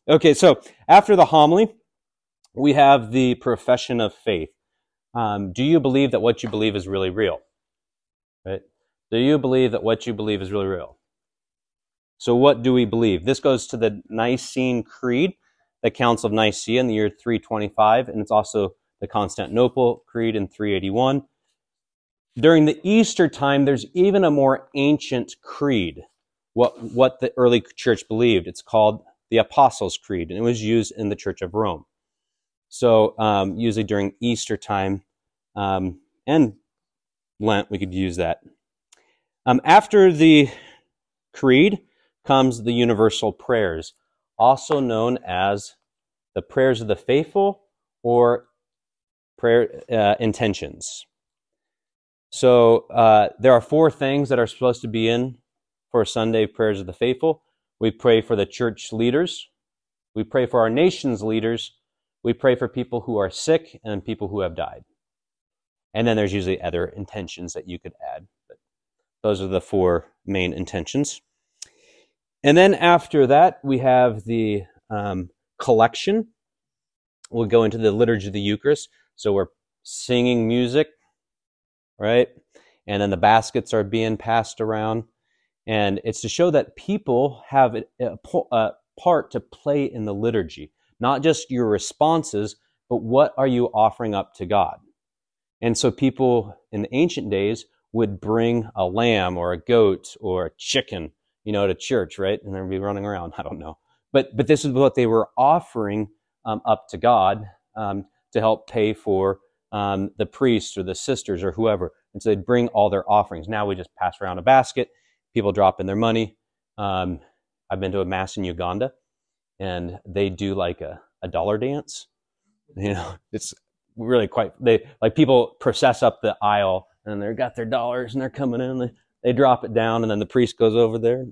Okay, so after the homily, we have the profession of faith. Um, do you believe that what you believe is really real? Right? Do you believe that what you believe is really real? So, what do we believe? This goes to the Nicene Creed, the Council of Nicaea in the year 325, and it's also the Constantinople Creed in 381. During the Easter time, there's even a more ancient creed, what, what the early church believed. It's called the Apostles' Creed, and it was used in the Church of Rome. So, um, usually during Easter time um, and Lent, we could use that. Um, after the Creed comes the universal prayers, also known as the prayers of the faithful or prayer uh, intentions. So uh, there are four things that are supposed to be in for Sunday prayers of the faithful. We pray for the church leaders. We pray for our nation's leaders. We pray for people who are sick and people who have died. And then there's usually other intentions that you could add. But those are the four main intentions. And then after that, we have the um, collection. We'll go into the liturgy of the Eucharist. So we're singing music, right? And then the baskets are being passed around. And it's to show that people have a, a, a part to play in the liturgy, not just your responses, but what are you offering up to God? And so people in the ancient days would bring a lamb or a goat or a chicken, you know, to church, right? And they'd be running around. I don't know. But, but this is what they were offering um, up to God um, to help pay for um, the priests or the sisters or whoever. And so they'd bring all their offerings. Now we just pass around a basket. People drop in their money. Um, I've been to a mass in Uganda, and they do like a, a dollar dance. You know, it's really quite. They like people process up the aisle, and they've got their dollars, and they're coming in. They, they drop it down, and then the priest goes over there.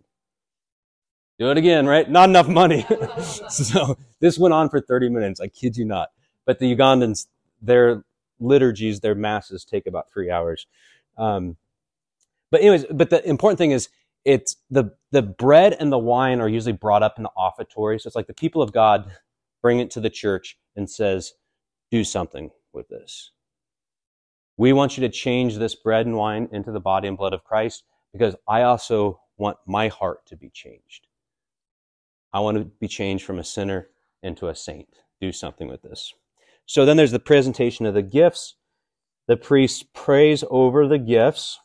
do it again, right? Not enough money. so this went on for 30 minutes. I kid you not. But the Ugandans, their liturgies, their masses take about three hours. Um, but anyways, but the important thing is it's the the bread and the wine are usually brought up in the offertory. So it's like the people of God bring it to the church and says, do something with this. We want you to change this bread and wine into the body and blood of Christ because I also want my heart to be changed. I want to be changed from a sinner into a saint. Do something with this. So then there's the presentation of the gifts. The priest prays over the gifts.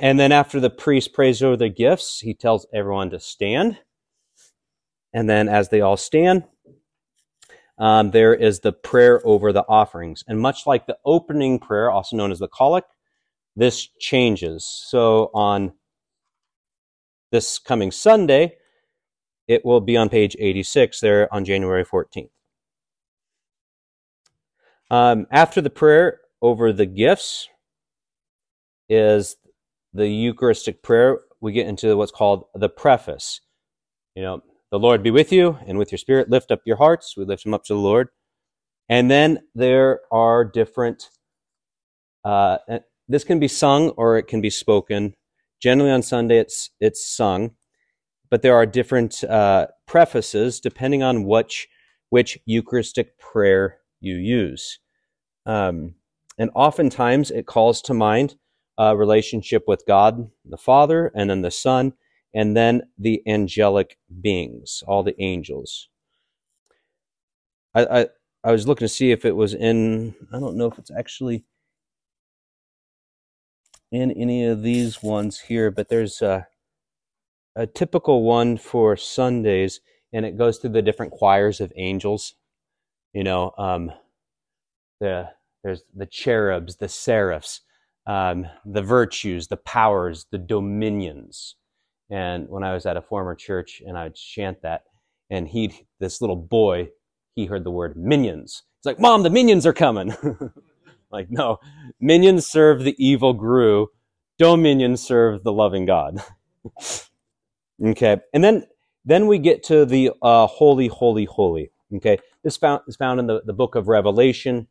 And then after the priest prays over the gifts, he tells everyone to stand. And then as they all stand, um, there is the prayer over the offerings. And much like the opening prayer, also known as the collect, this changes. So on this coming Sunday, it will be on page 86 there on January 14th. Um, after the prayer over the gifts is the Eucharistic prayer. We get into what's called the preface. You know, the Lord be with you and with your spirit. Lift up your hearts. We lift them up to the Lord. And then there are different, uh, this can be sung or it can be spoken. Generally on Sunday, it's, it's sung, but there are different uh, prefaces depending on which, which Eucharistic prayer you use. Um, and oftentimes it calls to mind a relationship with God the Father, and then the Son, and then the angelic beings, all the angels. I, I, I was looking to see if it was in, I don't know if it's actually in any of these ones here, but there's a, a typical one for Sundays, and it goes through the different choirs of angels. You know, um, the there's the cherubs, the seraphs, um, the virtues, the powers, the dominions. And when I was at a former church and I would chant that, and he, this little boy, he heard the word minions. He's like, Mom, the minions are coming. like, no, minions serve the evil Gru, dominions serve the loving God. okay, and then then we get to the uh, holy, holy, holy. Okay, this found, is found in the, the book of Revelation,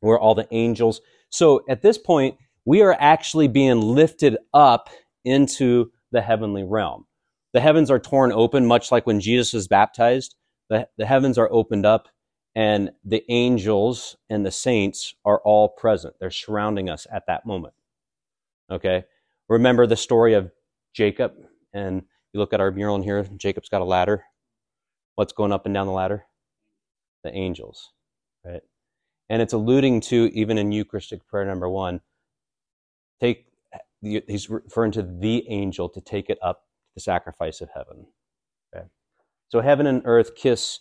where all the angels. So at this point, we are actually being lifted up into the heavenly realm. The heavens are torn open, much like when Jesus was baptized. The, the heavens are opened up, and the angels and the saints are all present. They're surrounding us at that moment. Okay? Remember the story of Jacob, and you look at our mural in here, Jacob's got a ladder. What's going up and down the ladder? The angels, right? And it's alluding to, even in Eucharistic prayer number one, take he's referring to the angel to take it up to the sacrifice of heaven. Okay. So heaven and earth kiss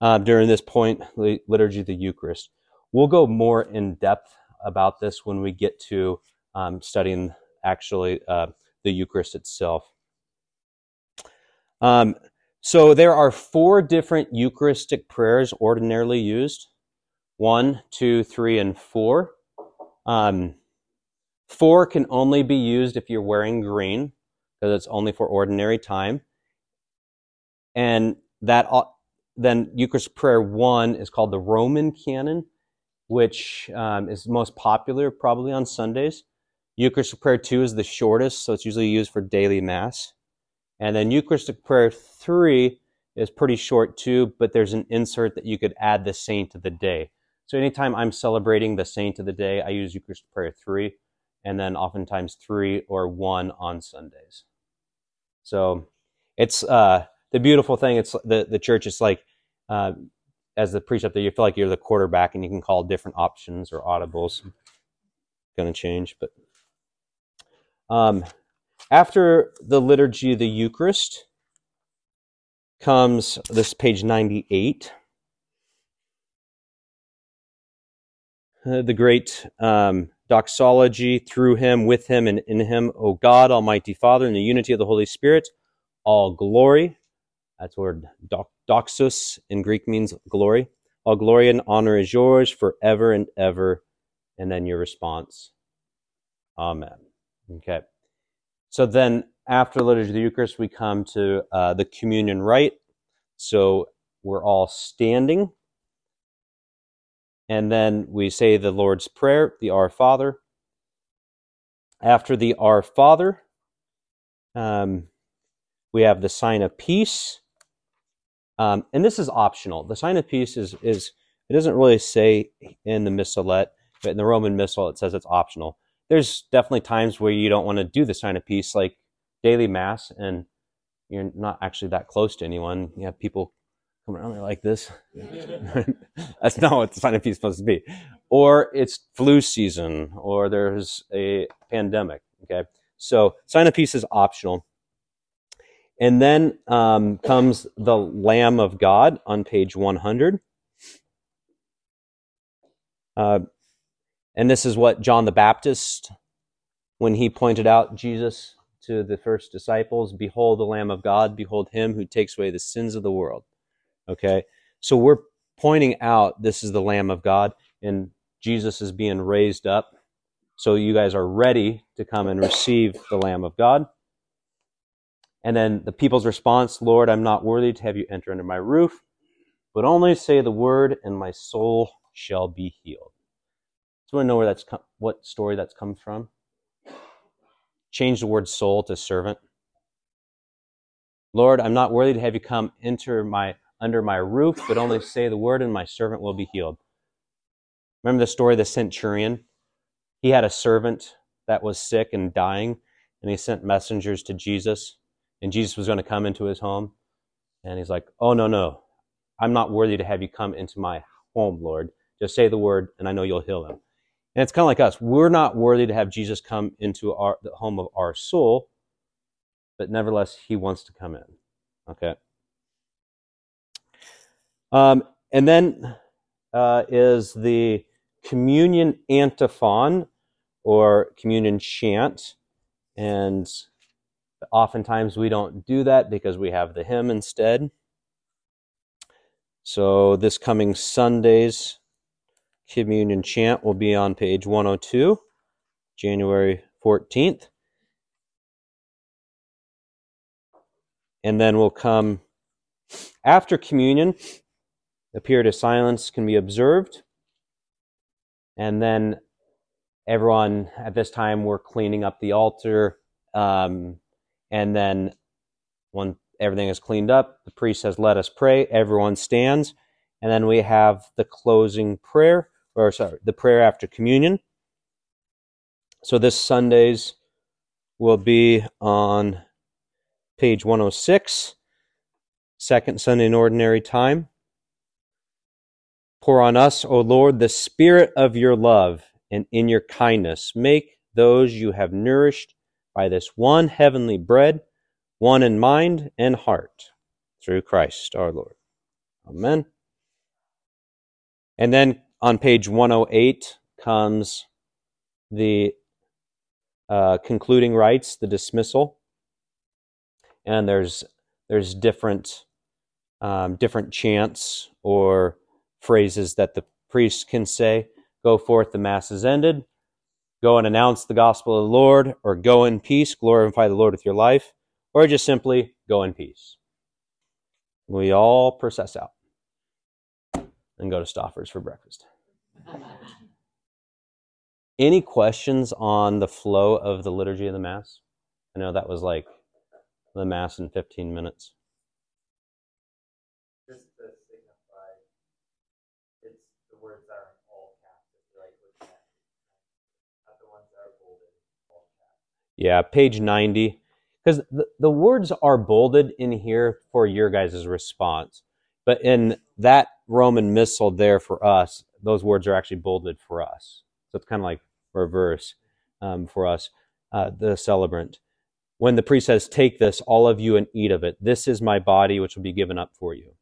uh, during this point the liturgy of the eucharist. We'll go more in depth about this when we get to um, studying actually uh, the eucharist itself. Um, so there are four different eucharistic prayers ordinarily used. One two three and four. Um, Four can only be used if you're wearing green, because it's only for ordinary time. And that then Eucharist Prayer 1 is called the Roman Canon, which um, is most popular probably on Sundays. Eucharistic Prayer 2 is the shortest, so it's usually used for daily Mass. And then Eucharistic Prayer 3 is pretty short too, but there's an insert that you could add the saint of the day. So anytime I'm celebrating the saint of the day, I use Eucharistic Prayer 3 and then oftentimes three or one on Sundays. So it's uh, the beautiful thing. It's the the church is like uh, as the there, you feel like you're the quarterback, and you can call different options or audibles. Going to change, but um, after the liturgy of the Eucharist comes this page ninety eight. Uh, the great um, doxology through him, with him, and in him, O God, Almighty Father, in the unity of the Holy Spirit, all glory. That's word doxos in Greek means glory. All glory and honor is yours forever and ever. And then your response, Amen. Okay. So then after the liturgy of the Eucharist, we come to uh, the communion rite. So we're all standing. And then we say the Lord's Prayer, the Our Father. After the Our Father, um, we have the sign of peace. Um, and this is optional. The sign of peace is, is it doesn't really say in the missalette, but in the Roman Missal, it says it's optional. There's definitely times where you don't want to do the sign of peace, like daily mass, and you're not actually that close to anyone. You have people come around there like this. That's not what the sign of peace is supposed to be. Or it's flu season, or there's a pandemic. Okay, so sign of peace is optional. And then um, comes the Lamb of God on page 100. Uh, and this is what John the Baptist, when he pointed out Jesus to the first disciples, behold the Lamb of God, behold him who takes away the sins of the world. Okay? So we're pointing out this is the Lamb of God, and Jesus is being raised up. So you guys are ready to come and receive the Lamb of God. And then the people's response, Lord, I'm not worthy to have you enter under my roof, but only say the word, and my soul shall be healed. So I want to know where that's what story that's come from. Change the word soul to servant. Lord, I'm not worthy to have you come enter my under my roof, but only say the word, and my servant will be healed. Remember the story of the centurion? He had a servant that was sick and dying, and he sent messengers to Jesus, and Jesus was going to come into his home. And he's like, Oh, no, no. I'm not worthy to have you come into my home, Lord. Just say the word, and I know you'll heal him. And it's kind of like us. We're not worthy to have Jesus come into our, the home of our soul, but nevertheless, he wants to come in. Okay. Um, and then uh, is the communion antiphon or communion chant. And oftentimes we don't do that because we have the hymn instead. So this coming Sunday's communion chant will be on page 102, January 14th. And then we'll come after communion. A period of silence can be observed. And then everyone at this time, we're cleaning up the altar. Um, and then when everything is cleaned up, the priest says, Let us pray. Everyone stands. And then we have the closing prayer, or sorry, the prayer after communion. So this Sunday's will be on page 106, second Sunday in ordinary time. Pour on us, O Lord, the spirit of your love, and in your kindness make those you have nourished by this one heavenly bread, one in mind and heart, through Christ our Lord. Amen. And then on page 108 comes the uh, concluding rites, the dismissal, and there's there's different um, different chants or phrases that the priest can say. Go forth, the mass is ended. Go and announce the gospel of the Lord, or go in peace, glorify the Lord with your life, or just simply go in peace. We all process out and go to Stouffer's for breakfast. Any questions on the flow of the liturgy of the Mass? I know that was like the Mass in 15 minutes. Just to signify, it's the words that are in all caps. If you like looking at, not the ones that are bolded, all caps. Yeah, page 90. Because the, the words are bolded in here for your guys' response. But in that Roman missal there for us, those words are actually bolded for us. So it's kind of like reverse um, for us, uh, the celebrant. When the priest says, Take this, all of you, and eat of it. This is my body, which will be given up for you.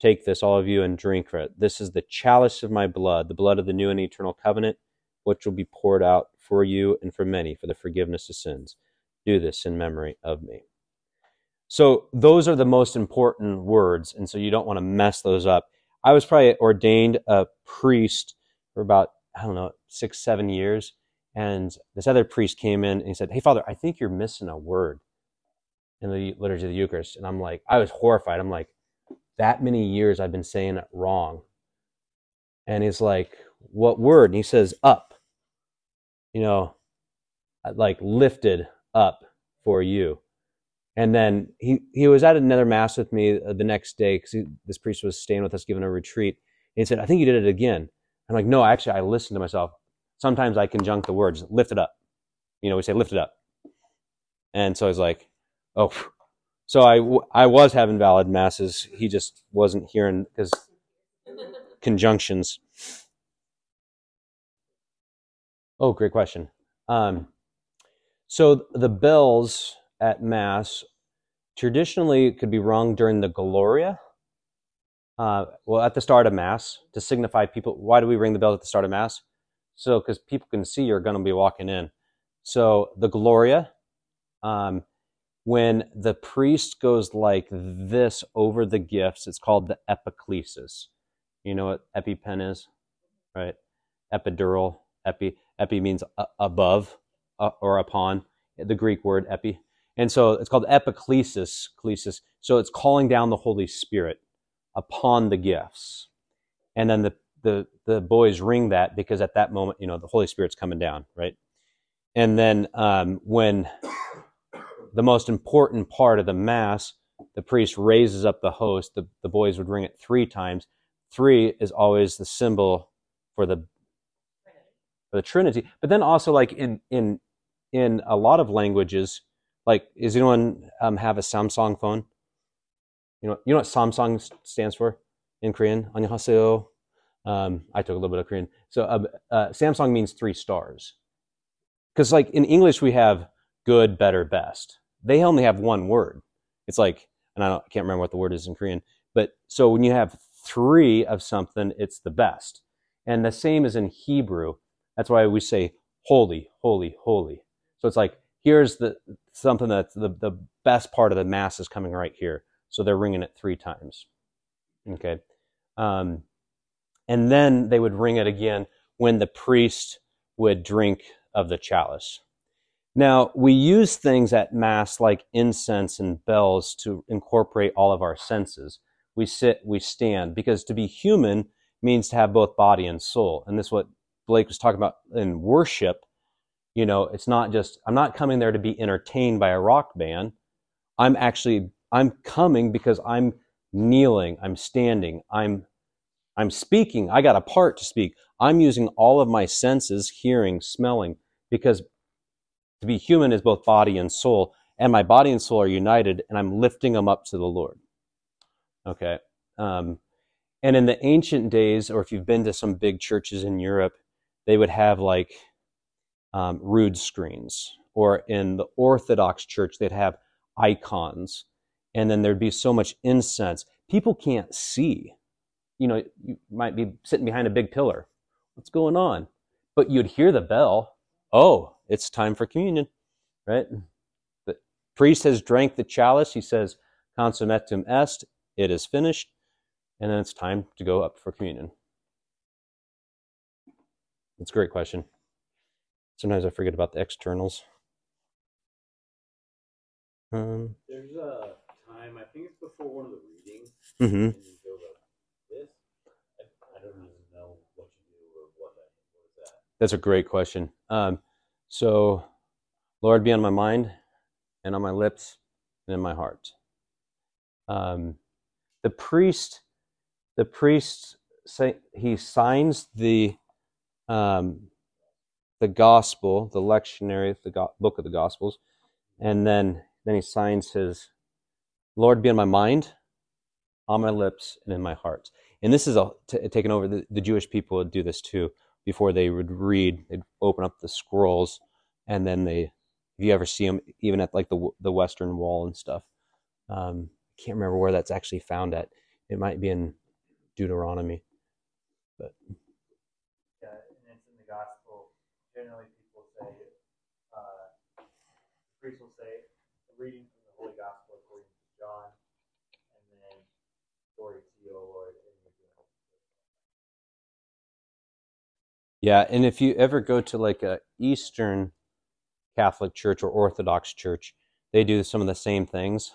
Take this, all of you, and drink from it. This is the chalice of my blood, the blood of the new and eternal covenant, which will be poured out for you and for many for the forgiveness of sins. Do this in memory of me. So those are the most important words, and so you don't want to mess those up. I was probably ordained a priest for about, I don't know, six, seven years. And this other priest came in and he said, Hey, Father, I think you're missing a word. in the liturgy of the Eucharist. And I'm like, I was horrified. I'm like, that many years I've been saying it wrong. And he's like, what word? And he says, up. You know, like lifted up for you. And then he, he was at another mass with me uh, the next day because this priest was staying with us, giving a retreat. And he said, I think you did it again. I'm like, no, actually, I listened to myself. Sometimes I conjunct the words, lift it up. You know, we say, lift it up. And so I was like, oh. So I, I was having valid masses. He just wasn't hearing because conjunctions. Oh, great question. Um, so the bells at Mass traditionally could be rung during the Gloria. Uh, well, at the start of Mass to signify people. Why do we ring the bells at the start of Mass? So, because people can see you're going to be walking in. So the Gloria, um, when the priest goes like this over the gifts, it's called the epiclesis. You know what epipen is, right? Epidural, epi. Epi means above uh, or upon. The Greek word epi, and so it's called epiclesis. Clesis. So it's calling down the Holy Spirit upon the gifts, and then the the the boys ring that because at that moment, you know, the Holy Spirit's coming down, right? And then um, when the most important part of the mass, the priest raises up the host. The, the boys would ring it three times. Three is always the symbol for the the Trinity. But then also, like in in in a lot of languages, like does anyone um, have a Samsung phone? You know, you know what Samsung s- stands for in Korean? 안녕하세요. Um, I took a little bit of Korean. So uh, uh, Samsung means three stars. Because like in English we have good, better, best. They only have one word. It's like, and I, don't, I can't remember what the word is in Korean. But so when you have three of something, it's the best. And the same as in Hebrew. That's why we say holy, holy, holy. So it's like here's the something that's the, the best part of the mass is coming right here. So they're ringing it three times. Okay. Um, and then they would ring it again when the priest would drink of the chalice. Now, we use things at Mass like incense and bells to incorporate all of our senses. We sit, we stand, because to be human means to have both body and soul. And this is what Blake was talking about in worship. You know, it's not just, I'm not coming there to be entertained by a rock band. I'm actually, I'm coming because I'm kneeling, I'm standing, I'm I'm speaking. I got a part to speak. I'm using all of my senses, hearing, smelling, because to be human is both body and soul, and my body and soul are united, and I'm lifting them up to the Lord. Okay. Um, and in the ancient days, or if you've been to some big churches in Europe, they would have like um, rood screens, or in the Orthodox Church, they'd have icons, and then there'd be so much incense. People can't see you know, you might be sitting behind a big pillar. What's going on? But you'd hear the bell. Oh, it's time for communion, right? The priest has drank the chalice. He says, consummatum est, it is finished. And then it's time to go up for communion. That's a great question. Sometimes I forget about the externals. Um, There's a time, I think it's before one of the readings, mhm. and you go like this. I, I don't even know what you do or what that what is that. That's a great question. Um, so, Lord, be on my mind and on my lips and in my heart. Um, the priest, the priest, say he signs the um, the gospel, the lectionary, the go- book of the gospels, and then then he signs his Lord, be in my mind, on my lips, and in my heart. And this is a, t- taken over. The, the Jewish people would do this too before they would read. They'd open up the scrolls, and then they, if you ever see them, even at like the the Western Wall and stuff. Um, I can't remember where that's actually found at. It might be in Deuteronomy, but Yeah, and it's in the gospel. Generally, people say, uh, the priest will say, a reading from the Holy Gospel according to John, and then, glory to you, O Lord. Yeah, and if you ever go to like a Eastern Catholic church or Orthodox church, they do some of the same things,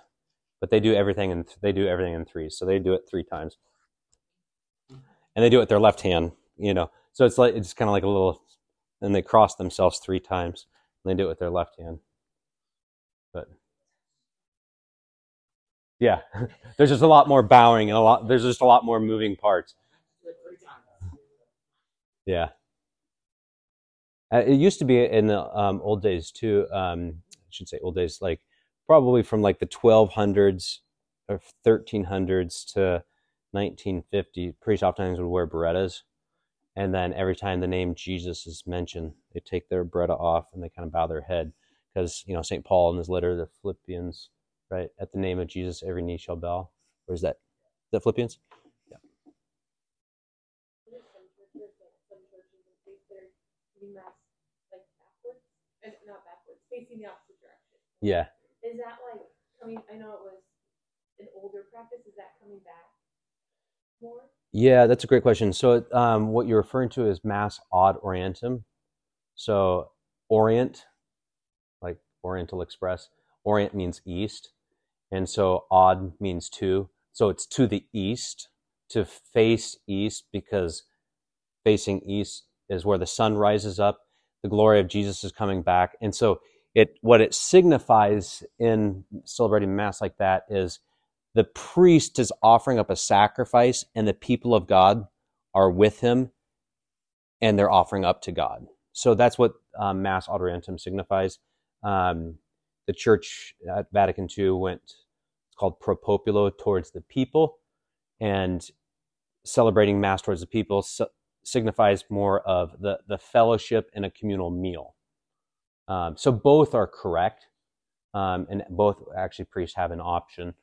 but they do everything and they do everything in threes. So they do it three times, and they do it with their left hand. You know, so it's like it's kind of like a little, and they cross themselves three times. And they do it with their left hand, but yeah, there's just a lot more bowing and a lot. There's just a lot more moving parts. Yeah. Uh, it used to be in the um, old days too. Um, I should say old days, like probably from like the 1200s or 1300s to 1950. Priests oftentimes would wear birettas, and then every time the name Jesus is mentioned, they take their biretta off and they kind of bow their head because you know Saint Paul in his letter to the Philippians, right? At the name of Jesus, every knee shall bow. Or is that is that Philippians? There's some churches, like some churches that face their reading mass like backwards, and not backwards, facing the opposite direction. Yeah. Is that like coming? I know it was an older practice. Is that coming back more? Yeah, that's a great question. So, um, what you're referring to is mass ad orientem. So, orient, like Oriental Express, orient means east, and so ad means to. So, it's to the east, to face east, because facing east is where the sun rises up. The glory of Jesus is coming back, and so it what it signifies in celebrating mass like that is the priest is offering up a sacrifice and the people of God are with him and they're offering up to God. So that's what um, Mass ad orientem signifies. Um, the church at Vatican II went, it's called pro populo, towards the people, and celebrating Mass towards the people si- signifies more of the, the fellowship and a communal meal. Um, so both are correct, um, and both actually priests have an option.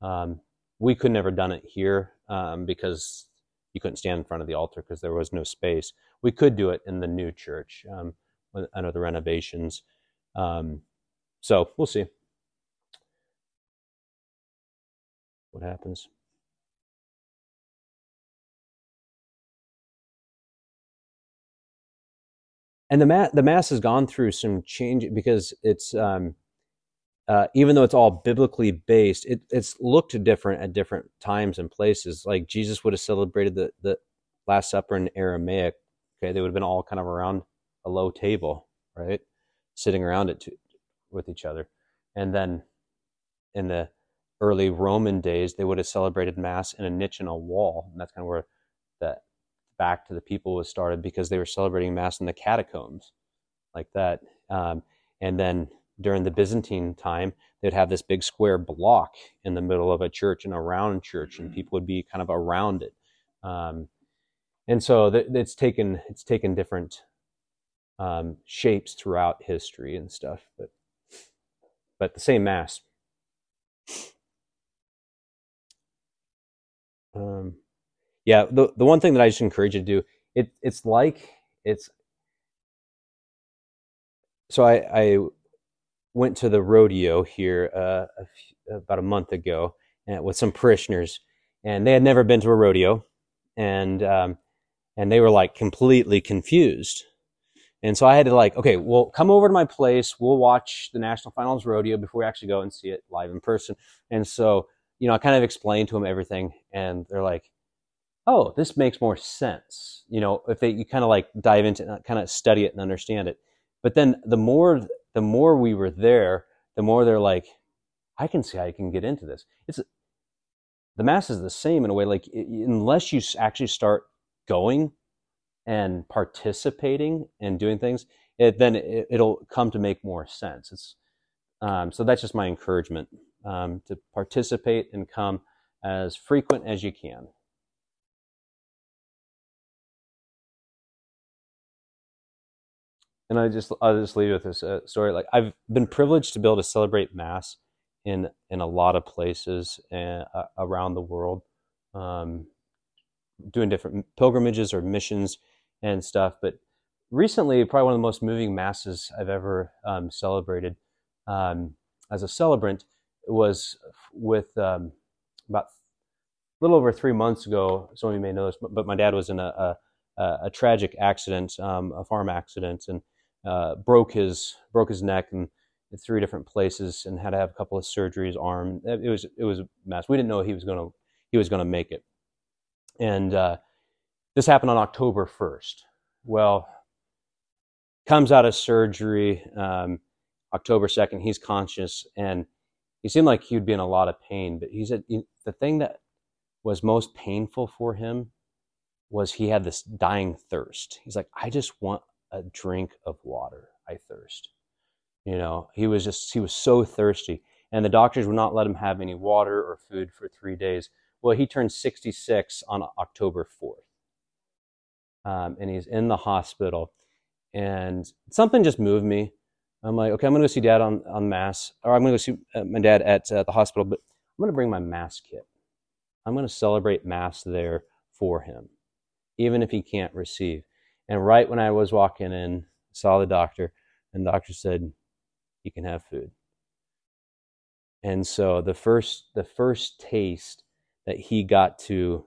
Um, we could never done it here um, because you couldn't stand in front of the altar because there was no space. We could do it in the new church um, under the renovations. Um, so we'll see what happens. And the mass, the mass has gone through some change because it's um, uh, even though it's all biblically based, it, it's looked different at different times and places. Like Jesus would have celebrated the, the Last Supper in Aramaic. Okay, they would have been all kind of around a low table, right, sitting around it with each other. And then in the early Roman days, they would have celebrated Mass in a niche in a wall, and that's kind of where that back to the people was started because they were celebrating Mass in the catacombs, like that. Um, and then during the Byzantine time, they'd have this big square block in the middle of a church, and a round church, and people would be kind of around it. Um, and so th- it's taken it's taken different um, shapes throughout history and stuff, but but the same mass. Um, yeah, the the one thing that I just encourage you to do it it's like it's so I I went to the rodeo here uh, a few, about a month ago and, with some parishioners, and they had never been to a rodeo, and um, and they were like completely confused. And so I had to like, okay, well, come over to my place. We'll watch the national finals rodeo before we actually go and see it live in person. And so, you know, I kind of explained to them everything, and they're like, oh, this makes more sense. You know, if they you kind of like dive into uh, it, kind of study it and understand it. But then the more the more we were there, the more they're like, I can see how I can get into this. It's the mass is the same in a way. Like unless you actually start going and participating and doing things, it, then it, it'll come to make more sense. It's um, so that's just my encouragement um, to participate and come as frequent as you can. and I just I'll just leave you with this uh, story. Like I've been privileged to be able to celebrate Mass in in a lot of places and, uh, around the world, um, doing different pilgrimages or missions and stuff. But recently, probably one of the most moving masses I've ever um, celebrated um, as a celebrant was with um, about a little over three months ago. Some of you may know this, but, my dad was in a, a, a tragic accident, um, a farm accident, and uh, broke his broke his neck and in three different places and had to have a couple of surgeries. Arm, it was it was a mess. We didn't know he was gonna he was gonna make it, and uh, this happened on October first. Well, comes out of surgery um, October second. He's conscious and he seemed like he'd be in a lot of pain. But he said the thing that was most painful for him was he had this dying thirst. He's like, I just want a drink of water. I thirst. You know, he was just, he was so thirsty. And the doctors would not let him have any water or food for three days. Well, he turned 66 on October 4th. Um, and he's in the hospital. And something just moved me. I'm like, okay, I'm to go see dad on, on Mass, or I'm to go see uh, my dad at uh, the hospital, but I'm to bring my Mass kit. I'm to celebrate Mass there for him, even if he can't receive. And right when I was walking in, saw the doctor, and the doctor said, "You can have food." And so the first the first taste that he got to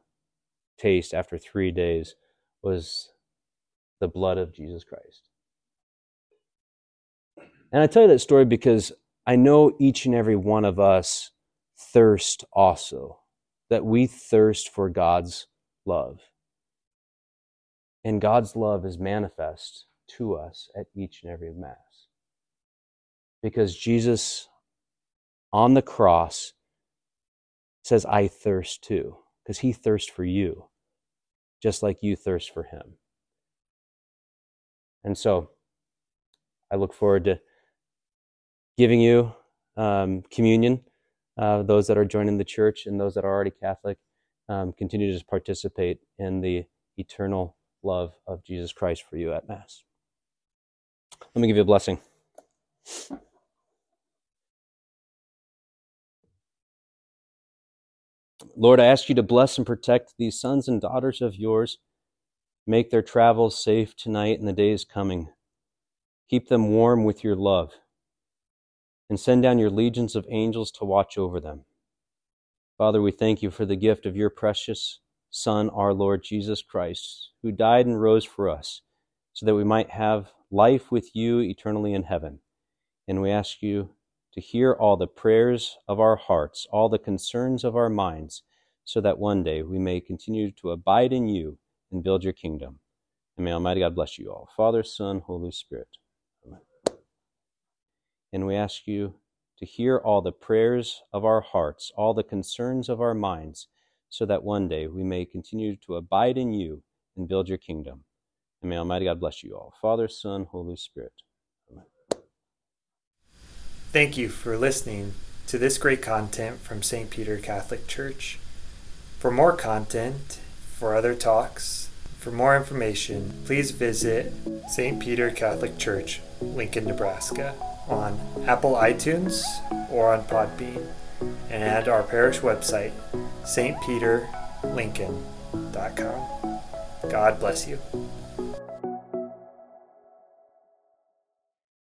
taste after three days was the blood of Jesus Christ. And I tell you that story because I know each and every one of us thirst also, that we thirst for God's love. And God's love is manifest to us at each and every Mass. Because Jesus on the cross says, I thirst too, because he thirsts for you, just like you thirst for him. And so I look forward to giving you um, communion, uh, those that are joining the church and those that are already Catholic. Um, continue to participate in the eternal love of Jesus Christ for you at Mass. Let me give you a blessing. Lord, I ask you to bless and protect these sons and daughters of yours. Make their travels safe tonight and the days coming. Keep them warm with your love. And send down your legions of angels to watch over them. Father, we thank you for the gift of your precious Son, our Lord Jesus Christ, who died and rose for us, so that we might have life with you eternally in heaven. And we ask you to hear all the prayers of our hearts, all the concerns of our minds, so that one day we may continue to abide in you and build your kingdom. And may Almighty God bless you all. Father, Son, Holy Spirit. Amen. And we ask you to hear all the prayers of our hearts, all the concerns of our minds, so that one day we may continue to abide in you and build your kingdom. And may Almighty God bless you all. Father, Son, Holy Spirit. Thank you for listening to this great content from St. Peter Catholic Church. For more content, for other talks, for more information, please visit St. Peter Catholic Church, Lincoln, Nebraska on Apple iTunes or on Podbean and at our parish website, stpeterlincoln.com. God bless you.